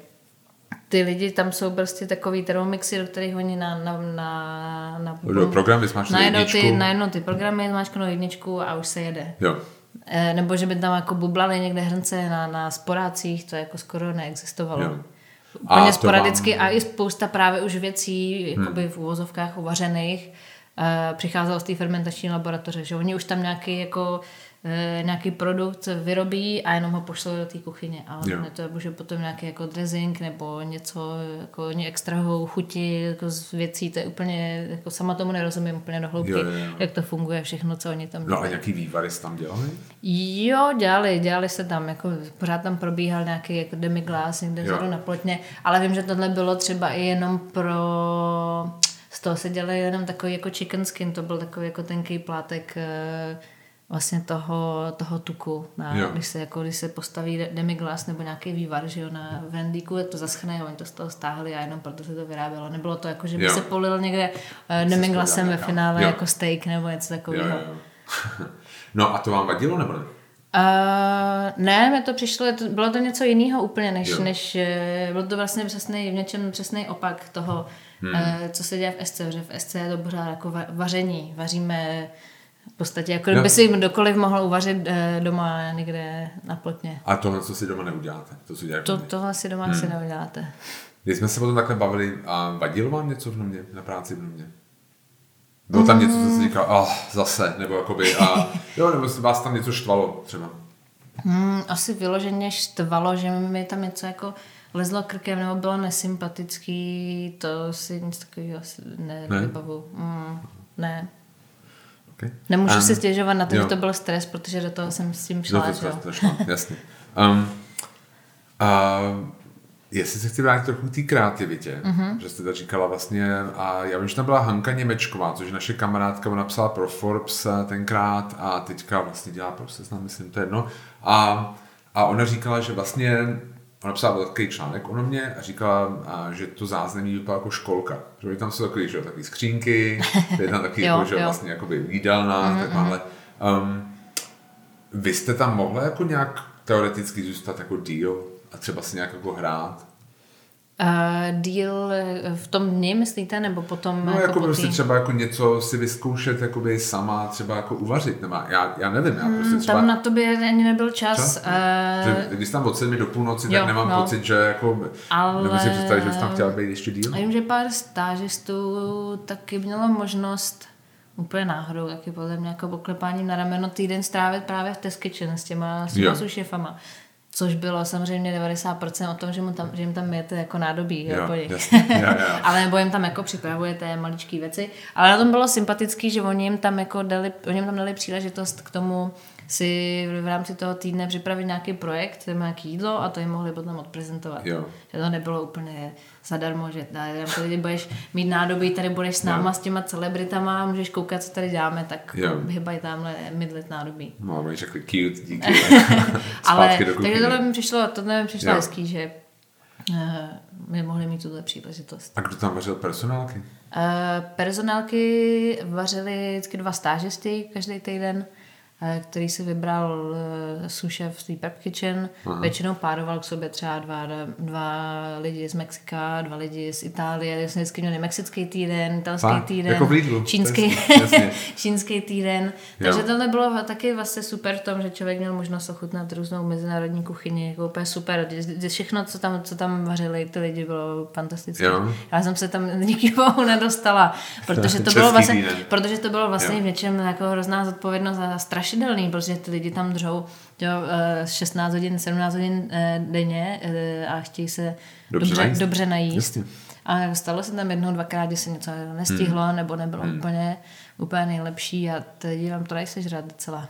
ty lidi tam jsou prostě takový Thermomixy, do kterých oni na, na, na, na Do programy zmáčknou najednou ty, jedničku. najednou ty programy zmáčknou jedničku a už se jede. Jo. Eh, Nebo že by tam jako bublaly někde hrnce na, na sporácích, to jako skoro neexistovalo. Jo. A Úplně to sporadicky vám- a i spousta právě už věcí jakoby v uvozovkách uvařených uh, přicházelo z té fermentační laboratoře, že oni už tam nějaký jako eh, nějaký produkt vyrobí a jenom ho pošlou do té kuchyně. A Jo. ne, to je může potom nějaký jako dressing nebo něco jako oni extrahují chuti jako z věcí, to je úplně, jako sama tomu nerozumím úplně do hloubky, Jo, jo, jo. jak to funguje všechno, co oni tam No a dělají. nějaký vývary jste tam dělali? Jo, dělali, dělali se tam, jako pořád tam probíhal nějaký jako demiglas někde vzadu na plotně, ale vím, že tohle bylo třeba i jenom pro, z toho se dělali jenom takový jako chicken skin, to byl takový jako tenký plátek, eh, vlastně toho, toho tuku. Na, když, se, jako, když se postaví demiglas nebo nějaký vývar, že jo, na vendíku, je to zaschne, oni to z toho stáhli a jenom proto se to vyrábělo. Nebylo to jako, že by jo. se polil někde uh, demiglasem ve finále jo. jako steak nebo něco takového. Jo, jo. no a to vám vadilo nebo ne? Uh, ne, mi to přišlo, bylo to něco jiného úplně, než, než eh, bylo to vlastně přesný, v něčem přesný opak toho, hmm. uh, co se děje v SC, že v SC je to pořád jako vaření, vaříme v podstatě, jako kdyby si kdokoliv mohl uvařit uh, doma někde na plotně. A tohle, co si doma neuděláte? To, si to, tohle si doma hmm. si neuděláte. Když jsme se o tom takhle bavili, a vadilo vám něco v domě, na práci v domě? Bylo tam něco, co si říkal, oh, zase, nebo jakoby, a jo, nebo vás tam něco štvalo třeba? Hmm, asi vyloženě štvalo, že mi tam něco jako lezlo krkem nebo bylo nesympatický, to si nic takového asi ne, ne? nebavu. Mm, ne. Okay. Nemůžu um, si stěžovat na to, jo. že to byl stres, protože do toho jsem s tím šla. No, to, to šla, jasně. Um, uh, Jestli se chci vrátit trochu té kreativitě, mm-hmm. že jste to říkala vlastně, a já vím, že tam byla Hanka Němečková, což je naše kamarádka, ona napsala pro Forbes eh, tenkrát a teďka vlastně dělá pro seznam, myslím, to je jedno. A, a ona říkala, že vlastně, ona psala velký článek o mě a říkala, a, že to zázemí vypadá jako školka. Že tam jsou takový, že, takový skřínky, je tam taky jo, jako, že, jo. vlastně jakoby jídelná, mm-hmm. takováhle. Um, vy jste tam mohla jako nějak teoreticky zůstat jako díl a třeba si nějak jako hrát? Uh, díl v tom dni, myslíte, nebo potom? No, jako, jako prostě tý... třeba jako něco si vyzkoušet jakoby sama, třeba jako uvařit, nebo já, já nevím, já prostě hmm, třeba... Tam na to by ani nebyl čas. čas? Uh... Když tam od sedmi do půlnoci, jo, tak nemám no. pocit, že jako... Ale... Nemůžu si představit, že bys tam chtěla být ještě díl. A vím, že pár stážistů taky mělo možnost úplně náhodou, taky podle mě jako poklepáním na rameno týden strávit právě v Test Kitchen s těma, s těma šefama což bylo samozřejmě 90% o tom, že, mu tam, že jim tam mějete jako nádobí. Jo, jo, jasně, jo, jo. ale nebo jim tam jako připravujete maličké věci. Ale na tom bylo sympatický, že oni jim tam jako dali, oni jim tam dali příležitost k tomu si v rámci toho týdne připravit nějaký projekt, nějaké jídlo a to jim mohli potom odprezentovat. Jo. Že to nebylo úplně zadarmo, že tady budeš mít nádobí, tady budeš s náma, jo. s těma celebritama, můžeš koukat, co tady děláme, tak vyhybají tamhle mydlit nádobí. No, řekli cute, díky. Ale, takže tohle mi přišlo, tohle mi přišlo jo. hezký, že uh, my mohli mít tuhle příležitost. A kdo tam vařil personálky? Uh, personálky vařili vždycky dva stážisty každý týden. Eh, který si vybral eh, sušef z Prep Kitchen. Aha. Většinou pároval k sobě třeba dva, dva lidi z Mexika, dva lidi z Itálie. Jsme vždycky měli mexický týden, italský Pá, týden, jako v čínský, čínský týden. Takže jo. tohle bylo taky vlastně super v tom, že člověk měl možnost ochutnat různou mezinárodní kuchyni. Jako úplně super. Všechno, co tam, co tam vařili, ty lidi, bylo fantastické. Jo. Já jsem se tam díky bohu nedostala, protože to, bylo vlastně, protože to bylo vlastně jo. v něčem jako hrozná zodpovědnost a strašně strašidelný, protože ty lidi tam držou jo, 16 eh, hodin, 17 hodin eh, denně eh, a chtějí se dobře, dobře, najít. dobře najít. Jasně. A stalo se tam jednou, dvakrát, že se něco nestihlo, hmm. nebo nebylo hmm. úplně, úplně nejlepší a lidi vám to dají sežrat docela.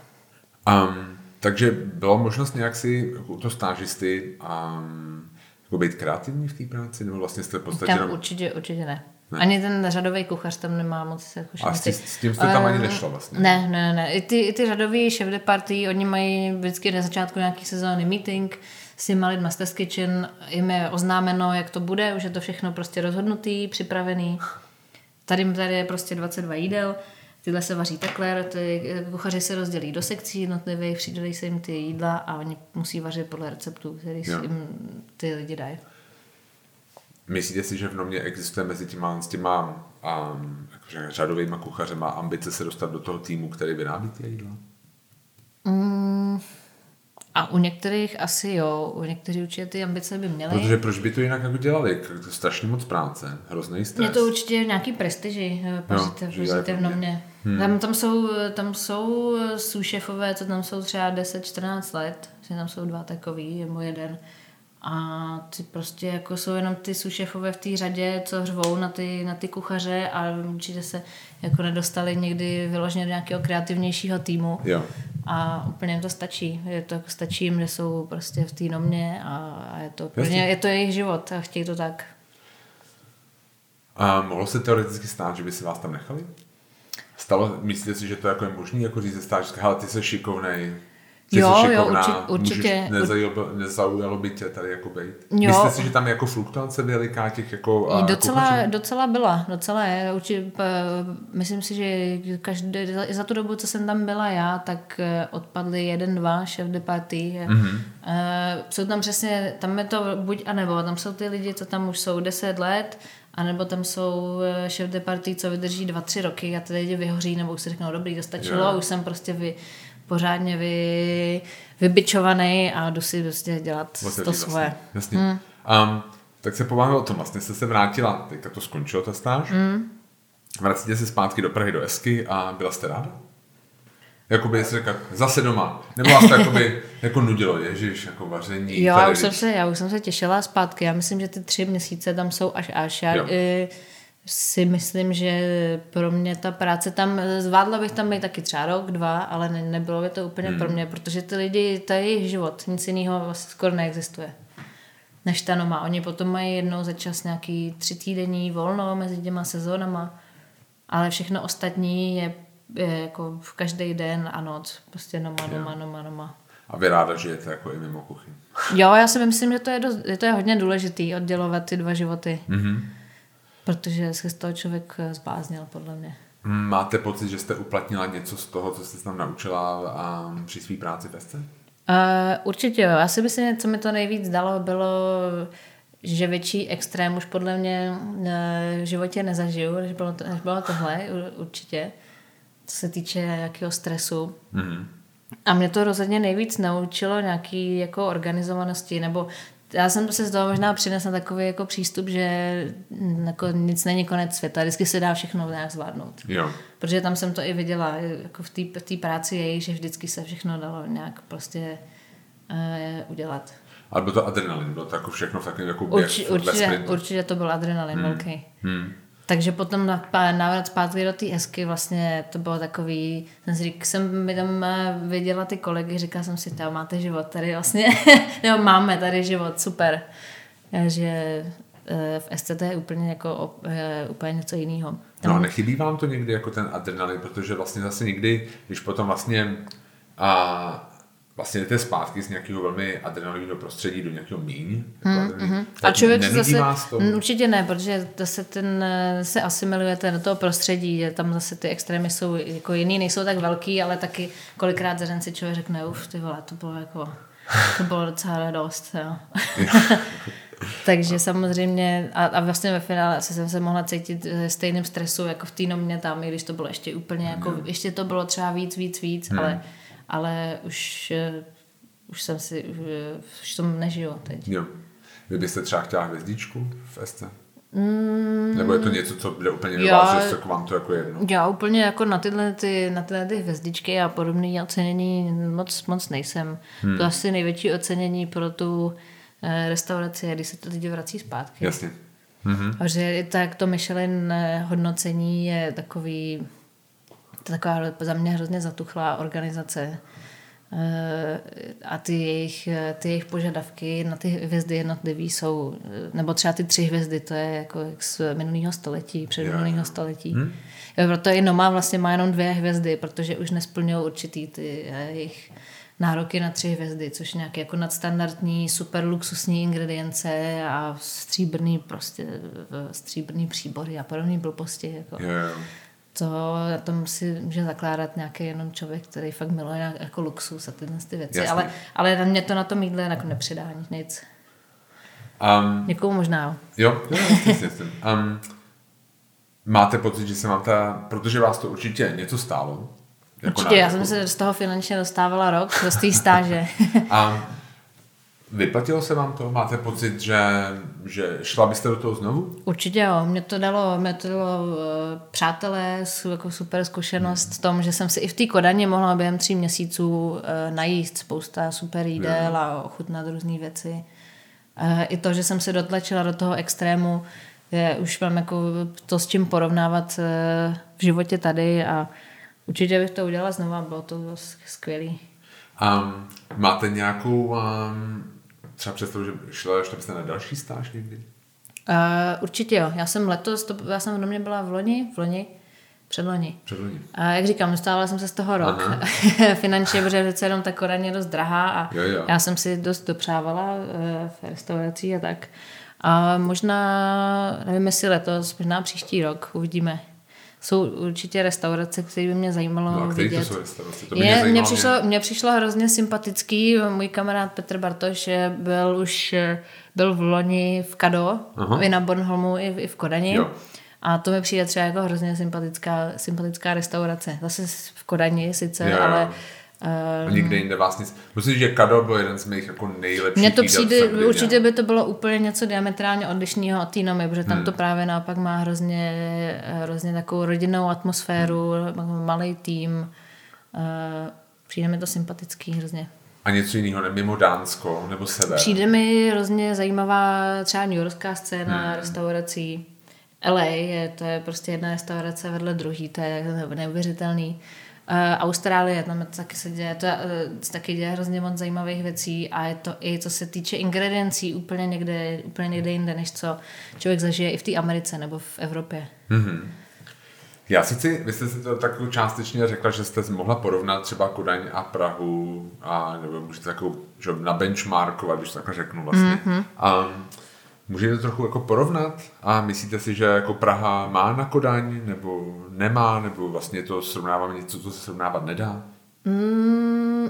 Um, takže bylo možnost nějak si jako to stážisty um, jako být kreativní v té práci, nebo vlastně jste v podstatě... Tam jenom... určitě, určitě ne. Ne. Ani ten řadový kuchař tam nemá moc zkušeností. A s, s tím jste tam ani nešla vlastně? Ne, ne, ne. I ty, i ty řadoví šéf de party, oni mají vždycky na začátku nějaký sezónní meeting s těma lidma z Test Kitchen, jim je oznámeno, jak to bude, už je to všechno prostě rozhodnutý, připravený. Tady, tady je prostě 22 jídel, tyhle se vaří takhle, ty kuchaři se rozdělí do sekcí jednotlivých, přidají se jim ty jídla a oni musí vařit podle receptů, který jim ty lidi dají. Myslíte si, že v Nomě existuje mezi těma, s těma um, jakože řadovými kuchařema ambice se dostat do toho týmu, který vyrábí ty jídla? Mm, a u některých asi jo, u některých určitě ty ambice by měly. Protože proč by to jinak jako dělali? To je strašně moc práce, hrozný stres. Je to určitě nějaký prestiži, eh, v Nomě. Hmm. Tam, tam, jsou, tam jsou soušefové, co tam jsou třeba 10-14 let, že tam jsou dva takový, nebo jeden a ty prostě jako jsou jenom ty sušefové v té řadě, co řvou na ty, na ty kuchaře a určitě se jako nedostali někdy vyloženě do nějakého kreativnějšího týmu. Jo. A úplně jim to stačí. Je to jako stačí jim, že jsou prostě v té nomě a, a je, to úplně, je to jejich život a chtějí to tak. A mohlo se teoreticky stát, že by si vás tam nechali? Stalo, myslíte si, že to jako je možný, jako říct ze stáž, ale ty jsi šikovnej, ty Jo, jsi jo, určitě. Můžeš, nezaujalo, nezaujalo by tě tady jako bejt. Jo. Myslíte si, že tam je jako fluktuace veliká těch jako a, Docela, kuchařů? docela byla, docela je. Určitě, myslím si, že každý, za- tu dobu, co jsem tam byla já, tak eh, odpadli jeden, dva šéf de party. Mhm. Mm-hmm. Jsou tam přesně, tam je to buď a nebo, tam jsou ty lidi, co tam už jsou 10 let, anebo tam jsou eh, šéf de party, co vydrží dva, tři roky a ty lidi vyhoří, nebo už si řeknou, dobrý, dostačilo, yeah. už jsem prostě vy, pořádně vy, vybičovaný a jdu si prostě dělat Otevřít to svoje. Vlastně. Jasně. Hmm. Um, tak se pobavíme o tom, vlastně jste se vrátila, teďka to skončilo ta stáž, hmm. vracíte se zpátky do Prahy do Esky a byla jste ráda? Jakoby jsi řekla, zase doma. Nebo vás to jakoby, jako nudilo, ježiš, jako vaření. Jo, já už, jsem se, já už jsem se těšila zpátky. Já myslím, že ty tři měsíce tam jsou až až. Já Jo. i si myslím, že pro mě ta práce tam, zvládla bych tam být taky třeba rok, dva, ale ne, nebylo by to úplně hmm. pro mě, protože ty lidi, to je jejich život, nic jiného vlastně skoro neexistuje. Než ta noma. Oni potom mají jednou za čas nějaký tři týdenní volno mezi těma sezónama, ale všechno ostatní je, je jako v každý den a noc. Prostě noma, noma, noma, noma. A vy ráda žijete jako i mimo kuchyň. Jo, já si myslím, že to je, dost, že to je hodně důležitý oddělovat ty dva životy. Mm-hmm. Protože se z toho člověk eh, zbláznil, podle mě. Máte pocit, že jste uplatnila něco z toho, co jste se tam naučila a při své práci v Esce? Uh, určitě jo. Já si myslím, že co mi to nejvíc dalo, bylo, že větší extrém už podle mě eh, v životě nezažiju, než bylo, to, než bylo tohle, určitě. Co se týče jakého stresu. Mm-hmm. A mě to rozhodně nejvíc naučilo nějaký jako organizovanosti, nebo já jsem se z toho možná přinesla takový jako přístup, že mm, jako nic není konec světa, vždycky se dá všechno nějak zvládnout. Jo. Protože tam jsem to i viděla, jako v té práci její, že vždycky se všechno dalo nějak prostě uh, udělat. Ale byl to adrenalin, bylo to jako všechno v takovém jako běh Urči, určitě, určitě to byl adrenalin hmm. velký. Hmm. Takže potom návrat zpátky do té esky vlastně to bylo takový, jsem si řík, jsem mi tam eh, viděla ty kolegy, říkala jsem si, tam máte život tady vlastně, nebo máme tady život, super. Že eh, v SCT je úplně jako eh, úplně něco jiného. No a nechybí vám to někdy jako ten adrenalin, protože vlastně zase někdy, když potom vlastně a vlastně jdete zpátky z nějakého velmi adrenalinového prostředí do nějakého míň, jako mm, A člověk zase, vás to? Určitě ne, protože zase ten, eh, se asimilujete do toho prostředí, že tam zase ty extrémy jsou jako jiný, nejsou tak velký, ale taky kolikrát za den si člověk řekne, uf, ty vole, to bylo jako, to bylo docela dost, jo. Takže samozřejmě, a, a vlastně ve finále asi jsem se mohla cítit ve stejným stresu jako v té nomě tam, i když to bylo ještě úplně jako, ještě to bylo třeba víc, víc, víc, ale, ale už, eh, už jsem si, už, eh, už tom nežiju teď. Jo. Vy byste třeba chtěla hvězdičku v SC? Mm. Nebo je to něco, co bude úplně Já- vás, že se k vám to jako jedno? Já úplně jako na tyhle, ty, na tyhle ty hvězdičky a podobné ocenění moc, moc nejsem. Hmm. To asi největší ocenění pro tu eh, restauraci, když se to lidi vrací zpátky. Jasně. Mhm. A že tak to Michelin hodnocení je takový, to je taková za mě hrozně zatuchlá organizace. Eh, A ty jejich, ty jejich požadavky na ty hvězdy jednotlivý jsou, eh, nebo třeba ty tři hvězdy, to je jako jak z minulého století, před minulého století. Hmm. Jo, proto i Noma vlastně má jenom dvě hvězdy, protože už nesplňují určitý ty eh, jejich nároky na tři hvězdy, což nějaké jako nadstandardní, super luxusní ingredience a stříbrný prostě, stříbrný příbory a podobné blbosti. Jako. Jo. To na tom si může zakládat nějaký jenom člověk, který fakt miluje nějak jako luxus a tyhle ty věci. Ale, ale na mě to na tom jídle jako nepřidá nic. Um, Někomu možná. jo. jo, jo. Um, máte pocit, že se vám ta, protože vás to určitě něco stálo. jako Určitě, já jsem se z toho finančně dostávala rok, z té stáže. A vyplatilo se vám to? Máte pocit, že, že šla byste do toho znovu? Určitě jo, mě to dalo, mě to dalo uh, přátelé, jako super zkušenost v tom, že jsem si i v té Kodani mohla během tří měsíců uh, najíst spousta super jídel a ochutnat různé věci. Uh, I to, že jsem se dotlačila do toho extrému, je, už mám jako to s čím porovnávat v životě tady a určitě bych to udělala znova, bylo to skvělé. Um, máte nějakou um, třeba představu, že šla, šla byste na další stáž někdy? Uh, určitě jo. Já jsem letos, to, já jsem v domě byla v loni, v loni Předloni. Předloni. A jak říkám, dostávala jsem se z toho rok finančně, protože přece jenom ta je dost drahá a Jo, jo. já jsem si dost dopřávala eh, v restaurací a tak. A možná, nevím jestli letos, možná příští rok, uvidíme. Jsou určitě restaurace, které by mě zajímalo No a který to vidět. jsou restaurace? To by mě Je, zajímalo. mně, přišlo, mně přišlo hrozně sympatický, můj kamarád Petr Bartoš eh, byl už eh, byl v loni v Kado, Aha. i na Bornholmu, i, v- i v Kodani. Jo. A to mi přijde třeba jako hrozně sympatická, sympatická restaurace. Zase v Kodani sice, Jo, jo. ale A nikde jinde vás nic. Říct, že Kado byl jeden z mých jako nejlepších mně to přijde, určitě by to bylo úplně něco diametrálně odlišného od té Nomy, protože tam Hmm. to právě naopak má hrozně, hrozně takovou rodinnou atmosféru, malý tým. Eh, Přijde mi to sympatický hrozně. A něco jiného, ne mimo Dánsko nebo sever. Přijde mi hrozně zajímavá třeba New Yorkská scéna Hmm. restaurací. LA je, to je prostě jedna restaurace vedle druhý, to je neuvěřitelný. Uh, Austrálie, tam taky se děje, to je, uh, taky děje hrozně moc zajímavých věcí a je to i co se týče ingrediencí úplně někde, úplně někde jinde, než co člověk zažije i v té Americe nebo v Evropě. Já si chci, vy jste si to tak částečně řekla, že jste mohla porovnat třeba Kodaň a Prahu a nebo můžete takovou, že na benchmarkovat, když takhle řeknu vlastně. Mm-hmm. A můžete to trochu jako porovnat a myslíte si, že jako Praha má na Kodaň nebo nemá, nebo vlastně to srovnává něco, co se srovnávat nedá? Mm,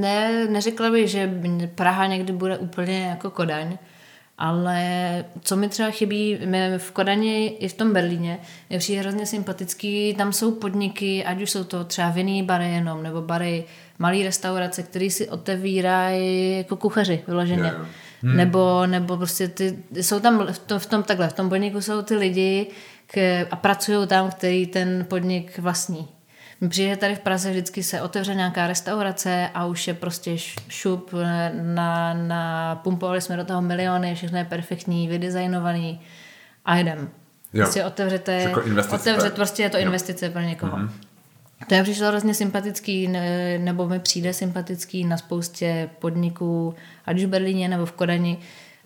ne, neřekla bych, že Praha někdy bude úplně jako Kodaň, ale co mi třeba chybí v Kodani i v tom Berlíně, je přijde hrozně sympatický, tam jsou podniky, ať už jsou to třeba vinný bary jenom, nebo bary, malý restaurace, které si otevírají jako kuchaři vyloženě. Jo. Hmm. Nebo, nebo prostě ty, jsou tam v tom, v tom takhle, v tom podniku jsou ty lidi k, a pracují tam, který ten podnik vlastní. Přijde, tady v Praze vždycky se otevře nějaká restaurace a už je prostě šup, na, na, pumpovali jsme do toho miliony, všechno je perfektní, vydesignovaný a jdem. Jo. Prostě otevřete, Jako otevřet, prostě je to Jo. investice pro někoho. Mm-hmm. To je přišlo hrozně sympatický, ne- nebo mi přijde sympatický na spoustě podniků, ať už v Berlíně nebo v Kodani,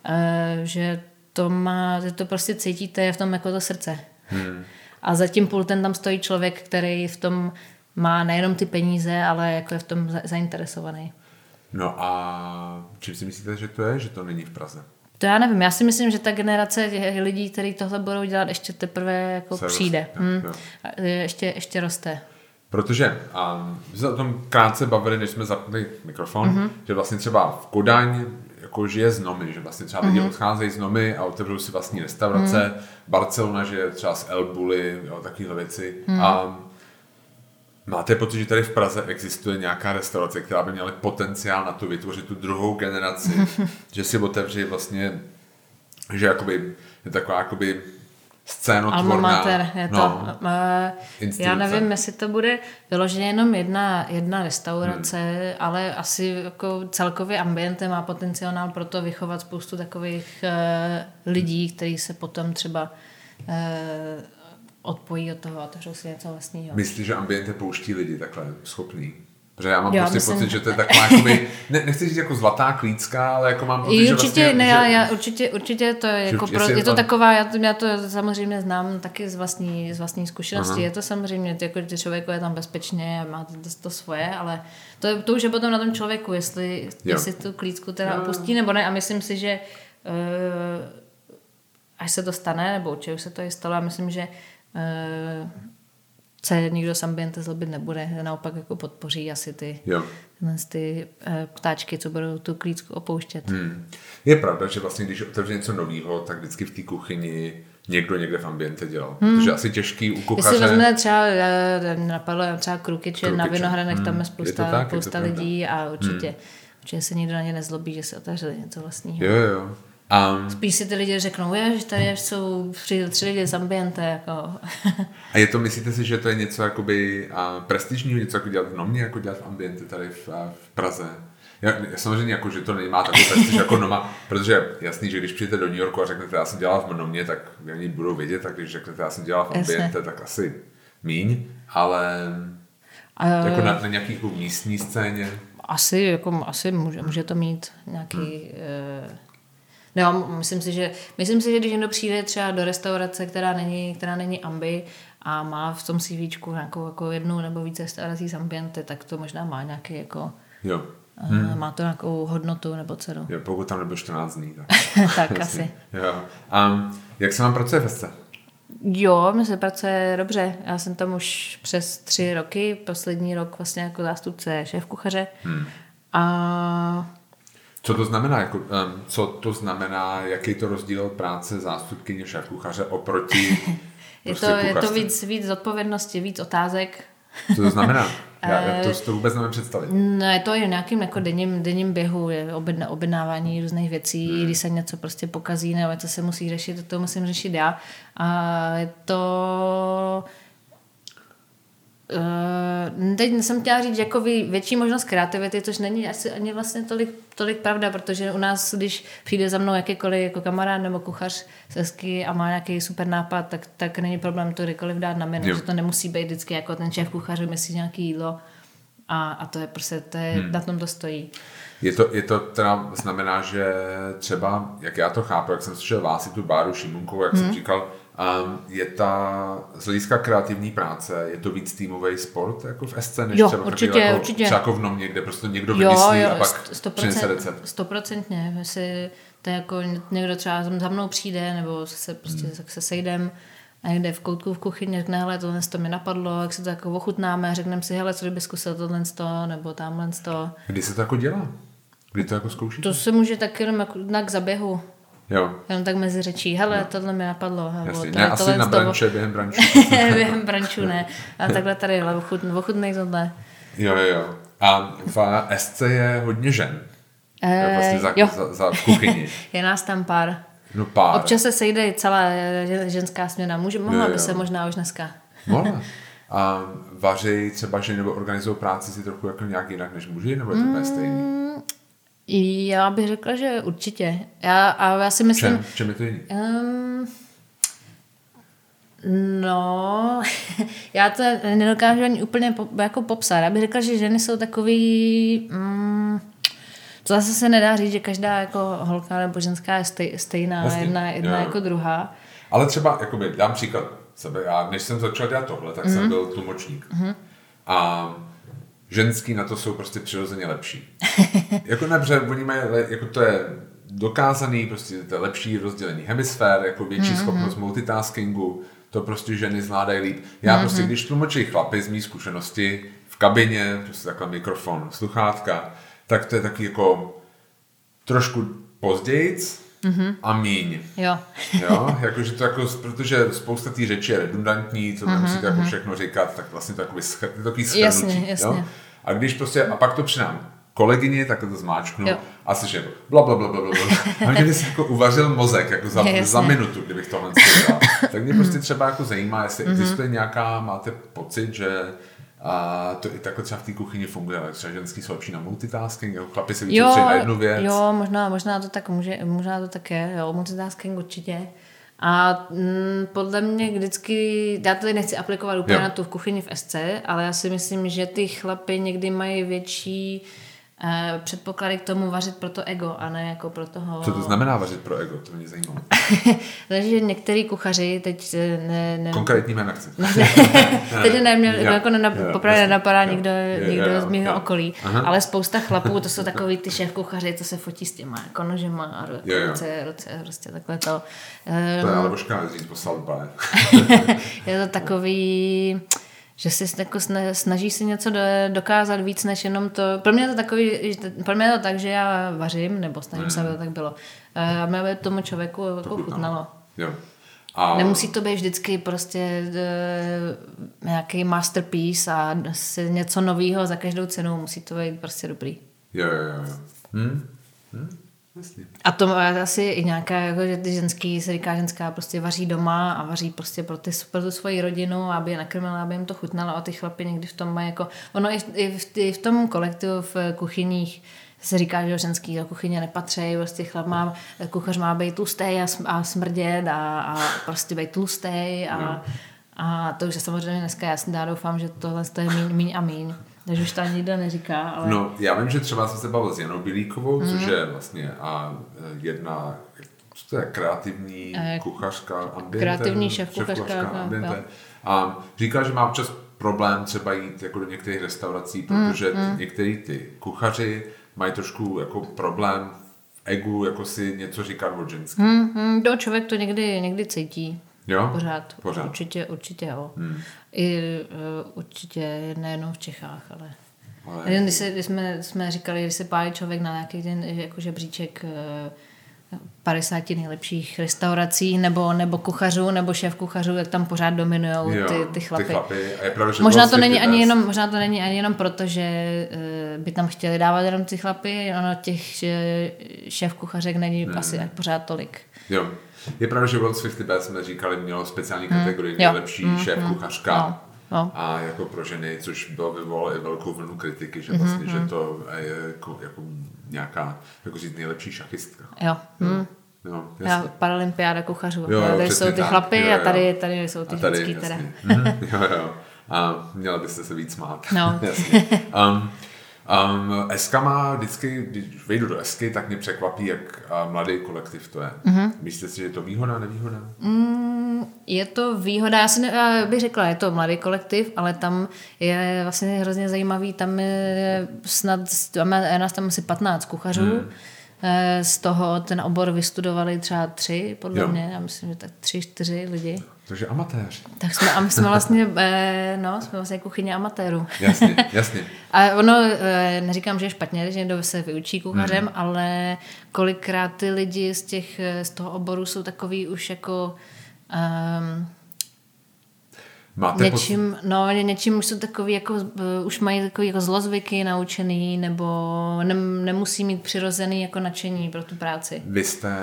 eh, že to má, že to prostě cítíte v tom jako to srdce. Hmm. A za tím pultem tam stojí člověk, který v tom má nejenom ty peníze, ale jako je v tom za- zainteresovaný. No a čím si myslíte, že to je, že to není v Praze? To já nevím, já si myslím, že ta generace těch lidí, kteří tohle budou dělat, ještě teprve jako Se přijde. roste, Hmm. jo. Ještě, ještě roste. Protože um, my jsme o tom krátce bavili, než jsme zapli mikrofon, mm-hmm. že vlastně třeba v Kodaň jako žije z Nomy, že vlastně třeba lidi mm-hmm. odcházejí z Nomy a otevřou si vlastní restaurace. Mm-hmm. Barcelona, že je třeba z El Bulli, jo, takovéhle věci. Mm-hmm. A máte pocit, že tady v Praze existuje nějaká restaurace, která by měla potenciál na to vytvořit tu druhou generaci, že si otevří vlastně, že jakoby je taková jakoby scénotvorná. Alma mater je to. No, No, já nevím, jestli to bude vyloženě jenom jedna, jedna restaurace, hmm. ale asi jako celkově ambiente má potenciál pro to vychovat spoustu takových uh, lidí, kteří se potom třeba uh, odpojí od toho a otevřou si něco vlastního. Myslíš, že ambiente pouští lidi takhle schopný? Protože já mám Jo, prostě myslím- pocit, že to je taková, jakoby, ne, nechci říct jako zlatá klícka, ale jako mám pocit, I že určitě, vlastně, ne, že, já, já, určitě, určitě to je, Že jako pro, je je to to- taková, já to, já to samozřejmě znám taky z vlastní, z vlastní zkušenosti, Aha. je to samozřejmě, jako, že člověku je tam bezpečně a má to, to svoje, ale to, je- to už je potom na tom člověku, jestli, jestli tu klícku teda Jo. opustí nebo ne a myslím si, že uh, až se to stane, nebo určitě už se to i stalo, já myslím, že uh, se nikdo z ambiente zlobit nebude, naopak jako podpoří asi ty, Jo. ty uh, ptáčky, co budou tu klícku opouštět. Hmm. Je pravda, že vlastně, když otevře něco nového, tak vždycky v té kuchyni někdo někde v ambiente dělal. Hmm. Protože asi těžký u kuchaře... vezme třeba, eh, napadlo třeba Krukiče, na Krukiče. Vinohradech, tam je Hmm. Je spousta, tak, je to spousta pravda. lidí a určitě, určitě se nikdo na ně nezlobí, že se otevřeli něco vlastního. Jo, jo. Um, Spíš si ty lidi řeknou, je, že tady jsou tři, tři lidi z ambiente, jako. a je to, myslíte si, že to je něco jakoby uh, prestižního, něco jako dělat v Nomě, jako dělat v ambiente tady v, v Praze? Já, samozřejmě jako, že to nemá takový prestiž jako Noma, protože jasný, že když přijete do New Yorku a řeknete, já jsem dělal v Nomě, tak oni budou vědět, a když řeknete, já jsem dělal v ambiente, tak asi míň, ale A, jako na, na nějaký jako místní scéně. asi, jako, asi může, může to mít nějaký... Hmm. No, myslím si, že, myslím si, že když někdo přijde třeba do restaurace, která není, která není ambi a má v tom CVčku nějakou jako jednu nebo více restaurací z ambiente, tak to možná má nějaký jako Jo. Hmm. Má to nějakou hodnotu nebo cenu. jo, pokud tam nebyl 14 dní. Tak, tak asi. jo. Um, jak se vám pracuje v SC? Jo, mi se pracuje dobře. Já jsem tam už přes tři roky, poslední rok vlastně jako zástupce šéf kuchaře. Hmm. A Co to znamená? Jako, um, co to znamená, jaký je to rozdíl práce zástupkyně šéf kuchaře oproti je prostě to, je to víc, víc zodpovědnosti, víc otázek. Co to znamená? Já, Eh, já to, si to vůbec nevím představit. No, je to i v nějakým jako denním, denním běhu, je objedna, objednávání různých věcí, hmm. když se něco prostě pokazí nebo něco se musí řešit, to musím řešit já. A je to... Uh, teď jsem chtěla říct, jako vě- větší možnost kreativity, což není asi ani vlastně tolik, tolik pravda, protože u nás, když přijde za mnou jakýkoliv jako kamarád nebo kuchař z Esky a má nějaký super nápad, tak, tak není problém to kdykoliv dát na menu, Jo. že to nemusí být vždycky jako ten šéf kuchař vymyslí nějaký jídlo a, a to je prostě, to je, hmm. na tom to stojí. Je to, je to teda znamená, že třeba, jak já to chápu, jak jsem slyšel vás i tu Báru Šimunkou, jak Hmm. jsem říkal, je ta z hlediska kreativní práce, je to víc týmový sport jako v SC, než Jo, třeba, určitě, jako, určitě. třeba jako v Nomě, kde prostě někdo Jo, vymyslí jo, a pak sto- přinese 100%, recept. stoprocentně. Si to je jako někdo třeba za mnou přijde, nebo se prostě Hmm. se sejdem a někde v koutku v kuchyni řekne, hele, tohle to mi napadlo, jak se to jako ochutnáme, řekneme si, hele, co kdyby zkusil tohle to, nebo tamhle to. Kdy se to jako dělá? Kdy to jako zkoušíte? To se může tak jenom jako na k zaběhu, Jo, jenom tak mezi řečí, hele, tohle mi napadlo. Jasně. tohle- Ne, asi tohle na to- branče, během brančů. během brančů ne. A takhle tady, ale ochut, ochutnej tohle. jo, jo, jo. A v SC je hodně žen. Eh, vlastně za, jo. za, za kuchyni. Je nás tam pár. No pár. Občas se sejde i celá eh, ženská směna. Může, mohla Jo, by jo. se možná už dneska. Mohla. A vaří třeba ženy nebo organizují práci si trochu jako nějak jinak než muži, nebo je to úplně stejný? Já bych řekla, že určitě. Já, a já si myslím... Čem, čem je to jiný? Um, no, já to nedokážu ani úplně po, jako popsat. Já bych řekla, že ženy jsou takový... Mm, to zase se nedá říct, že každá jako holka nebo ženská je stej, stejná, Jasně, jedna, jedna jo. jako druhá. Ale třeba, jakoby, dám příklad sebe. Já, než jsem začal dělat tohle, tak Mhm. jsem byl tlumočník. A ženský na to jsou prostě přirozeně lepší. jako protože oni mají, jako to je dokázaný, prostě to je lepší rozdělení hemisfér, jako větší Mhm. schopnost multitaskingu, to prostě ženy zvládají líp. Já prostě, Mhm. když tlumočí chlapy z mý zkušenosti v kabině, prostě takhle mikrofon, sluchátka, tak to je taky jako trošku pozdějc Mhm. a míň. Jo. Jo, jakože to jako, protože spousta té řeči je redundantní, to nemusíte jako všechno říkat, tak vlastně to je takový, schr, takový schrnutí. Jasně, jasně. Jo? A když prostě, a pak to přidám kolegyni, tak to zmáčknu Jo. a slyším bla, bla, bla, bla, bla. A mě by se jako uvařil mozek jako za, Jasně. za minutu, kdybych tohle dělal. Tak mě prostě třeba jako zajímá, jestli existuje nějaká, máte pocit, že a to i takhle třeba v té kuchyni funguje, ale třeba ženský jsou lepší na multitasking, jako chlapi se víc Jo, soustředí na jednu věc. jo možná, možná to tak může, možná to tak je, jo, multitasking určitě. A mm, podle mě vždycky, já to tady nechci aplikovat úplně Jo. na tu v kuchyni v SC, ale já si myslím, že ty chlapy někdy mají větší eh, předpoklady k tomu vařit pro to ego a ne jako pro toho... Co to znamená vařit pro ego, to mě zajímalo. Takže některý kuchaři, teď eh, ne, ne, Konkrétní jména chci. Teď neměl, Jo, jako nenap, jo, popravdě jasně, nenapadá jo, nikdo, jo, nikdo jo, z mého jo. okolí. Aha. Ale spousta chlapů, to jsou takový ty šéf kuchaři, co se fotí s těma jako nožema a ru- Jo, jo. ruce, ruce, prostě takhle to. To je Um, ale možná říct úplně. je to takový, že si jako sna- snaží si něco do, dokázat víc než jenom to. Pro mě je to takový, pro mě je to tak, že já vařím, nebo snažím se, aby to tak bylo. Aby aby tomu člověku jako chutnalo. chutnalo. Jo. A Nemusí to být vždycky prostě e, nějaký masterpiece a něco nového za každou cenu. Musí to být prostě dobrý. Jo, jo. jo. Hm? Hm? Jasně. A to má asi i nějaká, jako, že ty ženský, se říká ženská, prostě vaří doma a vaří prostě pro, ty, pro tu svoji rodinu, aby je nakrmila, aby jim to chutnalo a ty chlapy někdy v tom mají jako, ono i v, i v, i v tom kolektivu v kuchyních se říká, že ženský do kuchyně nepatří, prostě chlap má, kuchař má být tlustý a, sm- a smrdět a, a prostě být tlustý a, a to už je samozřejmě dneska jasný, já doufám, že tohle je míň, míň a míň. Takže už to nikdo neříká, ale... No, já vím, že třeba jsem se bavil s Janou Bilíkovou, Mhm. což je vlastně a e, jedna, co to je, kreativní Eh, kuchařka ambiente. kreativní šéfkuchařka, šéfkuchařka no, ambiente. A říkala, že má občas problém třeba jít jako do některých restaurací, protože mm, mm. některý ty kuchaři mají trošku jako problém v egu, jako si něco říkat o ženský. Mm, mm, to člověk to někdy, někdy cítí. Jo? Pořád. Pořád. Určitě, určitě jo. Hmm. I uh, určitě nejenom v Čechách, ale... ale... Když, se, když jsme, jsme říkali, když se pálí člověk na nějaký ten jako žebříček uh, 50 nejlepších restaurací nebo, nebo kuchařů nebo šéf kuchařů, jak tam pořád dominují ty, ty chlapy. Ty chlapy. A je pravda, že možná, to není ani jenom, možná to není ani jenom proto, že uh, by tam chtěli dávat jenom ty chlapy, ono těch šéf kuchařek není hmm. asi pořád tolik. Jo. Je pravda, že World 50 Best jsme říkali, mělo speciální hmm. kategorii hmm. nejlepší hmm. šéf kuchařka. No. No. A jako pro ženy, což bylo vyvolalo i velkou vlnu kritiky, že vlastně, mm-hmm. že to je jako, jako nějaká, jako říct, nejlepší šachistka. Jo. Mm. No, Já paralympiáda kuchařů. Jo, jo, tady jsou ty tak. chlapy jo, jo. a tady, tady jsou ty tady, ženský. Teda. mm, jo, jo. A měla byste se víc smát. No. jasně. Um, Um, SK má vždycky, když vejdu do SK, tak mě překvapí, jak mladý kolektiv to je. Mm-hmm. Myslíte si, že je to výhoda, nevýhoda? Mm, je to výhoda, já si ne, bych řekla, je to mladý kolektiv, ale tam je vlastně hrozně zajímavý, tam je snad, je nás tam asi 15 kuchařů, mm. z toho ten obor vystudovali třeba tři, podle jo. mě, já myslím, že tak tři, čtyři lidi. Takže amatéř. Tak jsme, a my jsme vlastně, eh, no, jsme vlastně kuchyně amatérů. Jasně, jasně. a ono, eh, neříkám, že je špatně, že někdo se vyučí kuchařem, mm. ale kolikrát ty lidi z, těch, z toho oboru jsou takový už jako... Um, Máte něčím, pocit? no, něčím už jsou takový, jako, už mají takový jako zlozvyky naučený, nebo ne, nemusí mít přirozený jako nadšení pro tu práci. Vy jste,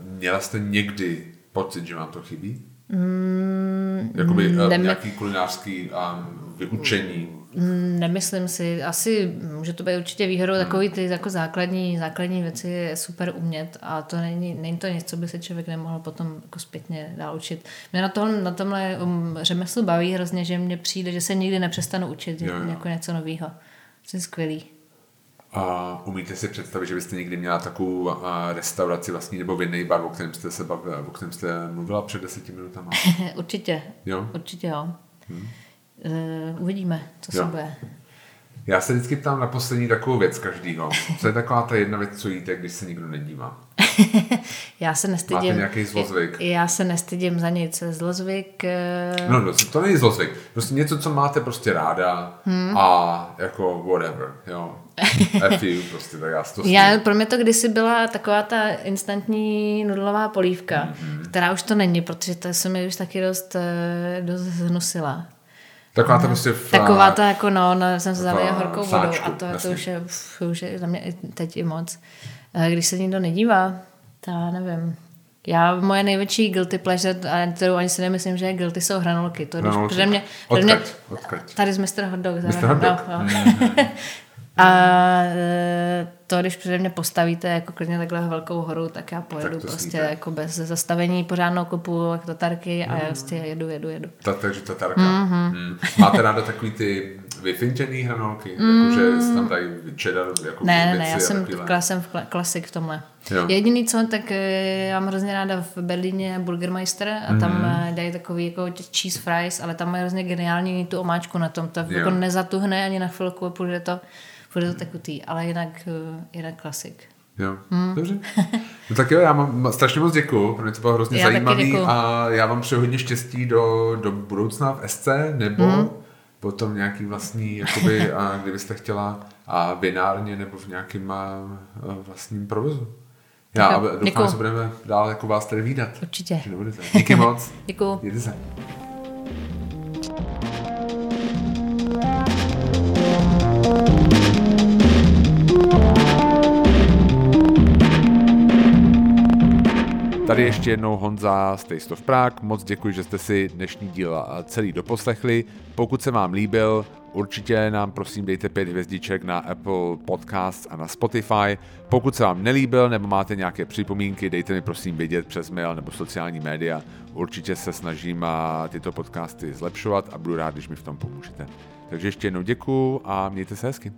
měla jste někdy pocit, že vám to chybí? Mm, Jakoby eh, nemy... nějaký kulinářský um, vyučení? Mm, nemyslím si. Asi může to být určitě výhodou hmm. takový ty jako základní, základní věci je super umět a to není, není to něco, co by se člověk nemohl potom jako zpětně dál učit. Mě na, tom, na tomhle um, řemeslu baví hrozně, že mně přijde, že se nikdy nepřestanu učit jo, jo. jako něco nového. To je skvělý. A umíte si představit, že byste někdy měla takovou restauraci vlastní nebo vinný bar, o kterém jste se bavila, o kterém jste mluvila před deseti minutami? Určitě. Jo? Určitě jo. Hmm. Uvidíme, co jo. se bude. Já se vždycky ptám na poslední takovou věc každýho. Co je taková ta jedna věc, co jíte, když se nikdo nedívá? já se nestydím. Máte nějaký zlozvyk? Já se nestydím za nic. Zlozvyk... Uh... No, no, to není zlozvyk. Prostě něco, co máte prostě ráda hmm. a jako whatever, jo. prostě, tak já to já, Pro mě to kdysi byla taková ta instantní nudlová polívka, mm-hmm. která už to není, protože to se mi už taky dost, eh, dost zhnusila. Taková ta prostě v, Taková ta jako no, no jsem se zalila horkou vodou a to, to už, je, uf, už je za mě teď i moc. Když se nikdo nedívá, to nevím. Já, moje největší guilty pleasure, kterou ani si nemyslím, že je guilty, jsou hranolky. To, když, protože mě, odkaď, mě, odkaď. Tady z Mr. Hot Dog. Mr. Hot Dog. No, no. Mm. A e, to, když přede mě postavíte jako klidně takhle velkou horu, tak já pojedu tak prostě sníte. jako bez zastavení pořádnou kopu tatarky a mm. já prostě jedu, jedu, jedu. Ta, takže tatarka. Mm-hmm. Mm. Máte ráda takový ty vyfinčený hranolky? Mm. Jakože tam dají cheddar jako Ne, ne, ne, já jsem, jsem v klasik v tomhle. Jo. Jediný co, tak e, já mám hrozně ráda v Berlíně Burgermeister a tam mm. dají takový jako cheese fries, ale tam je hrozně geniální tu omáčku na tom. To jako nezatuhne ani na chvilku, půjde to bude to tekutý, ale jinak, eh, jinak klasik. Jo, hmm. dobře. No tak jo, já mám strašně moc děkuju, pro mě to bylo hrozně já zajímavý a já vám přeju hodně štěstí do, do budoucna v SC, nebo hmm. potom nějaký vlastní, jakoby, a kdybyste chtěla a vinárně nebo v nějakém vlastním provozu. Já tak doufám, děkuju. že se budeme dál jako vás tady výdat. Určitě. Díky moc. Děkuju. Mějte se. Tady ještě jednou Honza z Taste of Prague. Moc děkuji, že jste si dnešní díl celý doposlechli. Pokud se vám líbil, určitě nám prosím dejte pět hvězdiček na Apple Podcasts a na Spotify. Pokud se vám nelíbil nebo máte nějaké připomínky, dejte mi prosím vědět přes mail nebo sociální média. Určitě se snažím tyto podcasty zlepšovat a budu rád, když mi v tom pomůžete. Takže ještě jednou děkuji a mějte se hezky.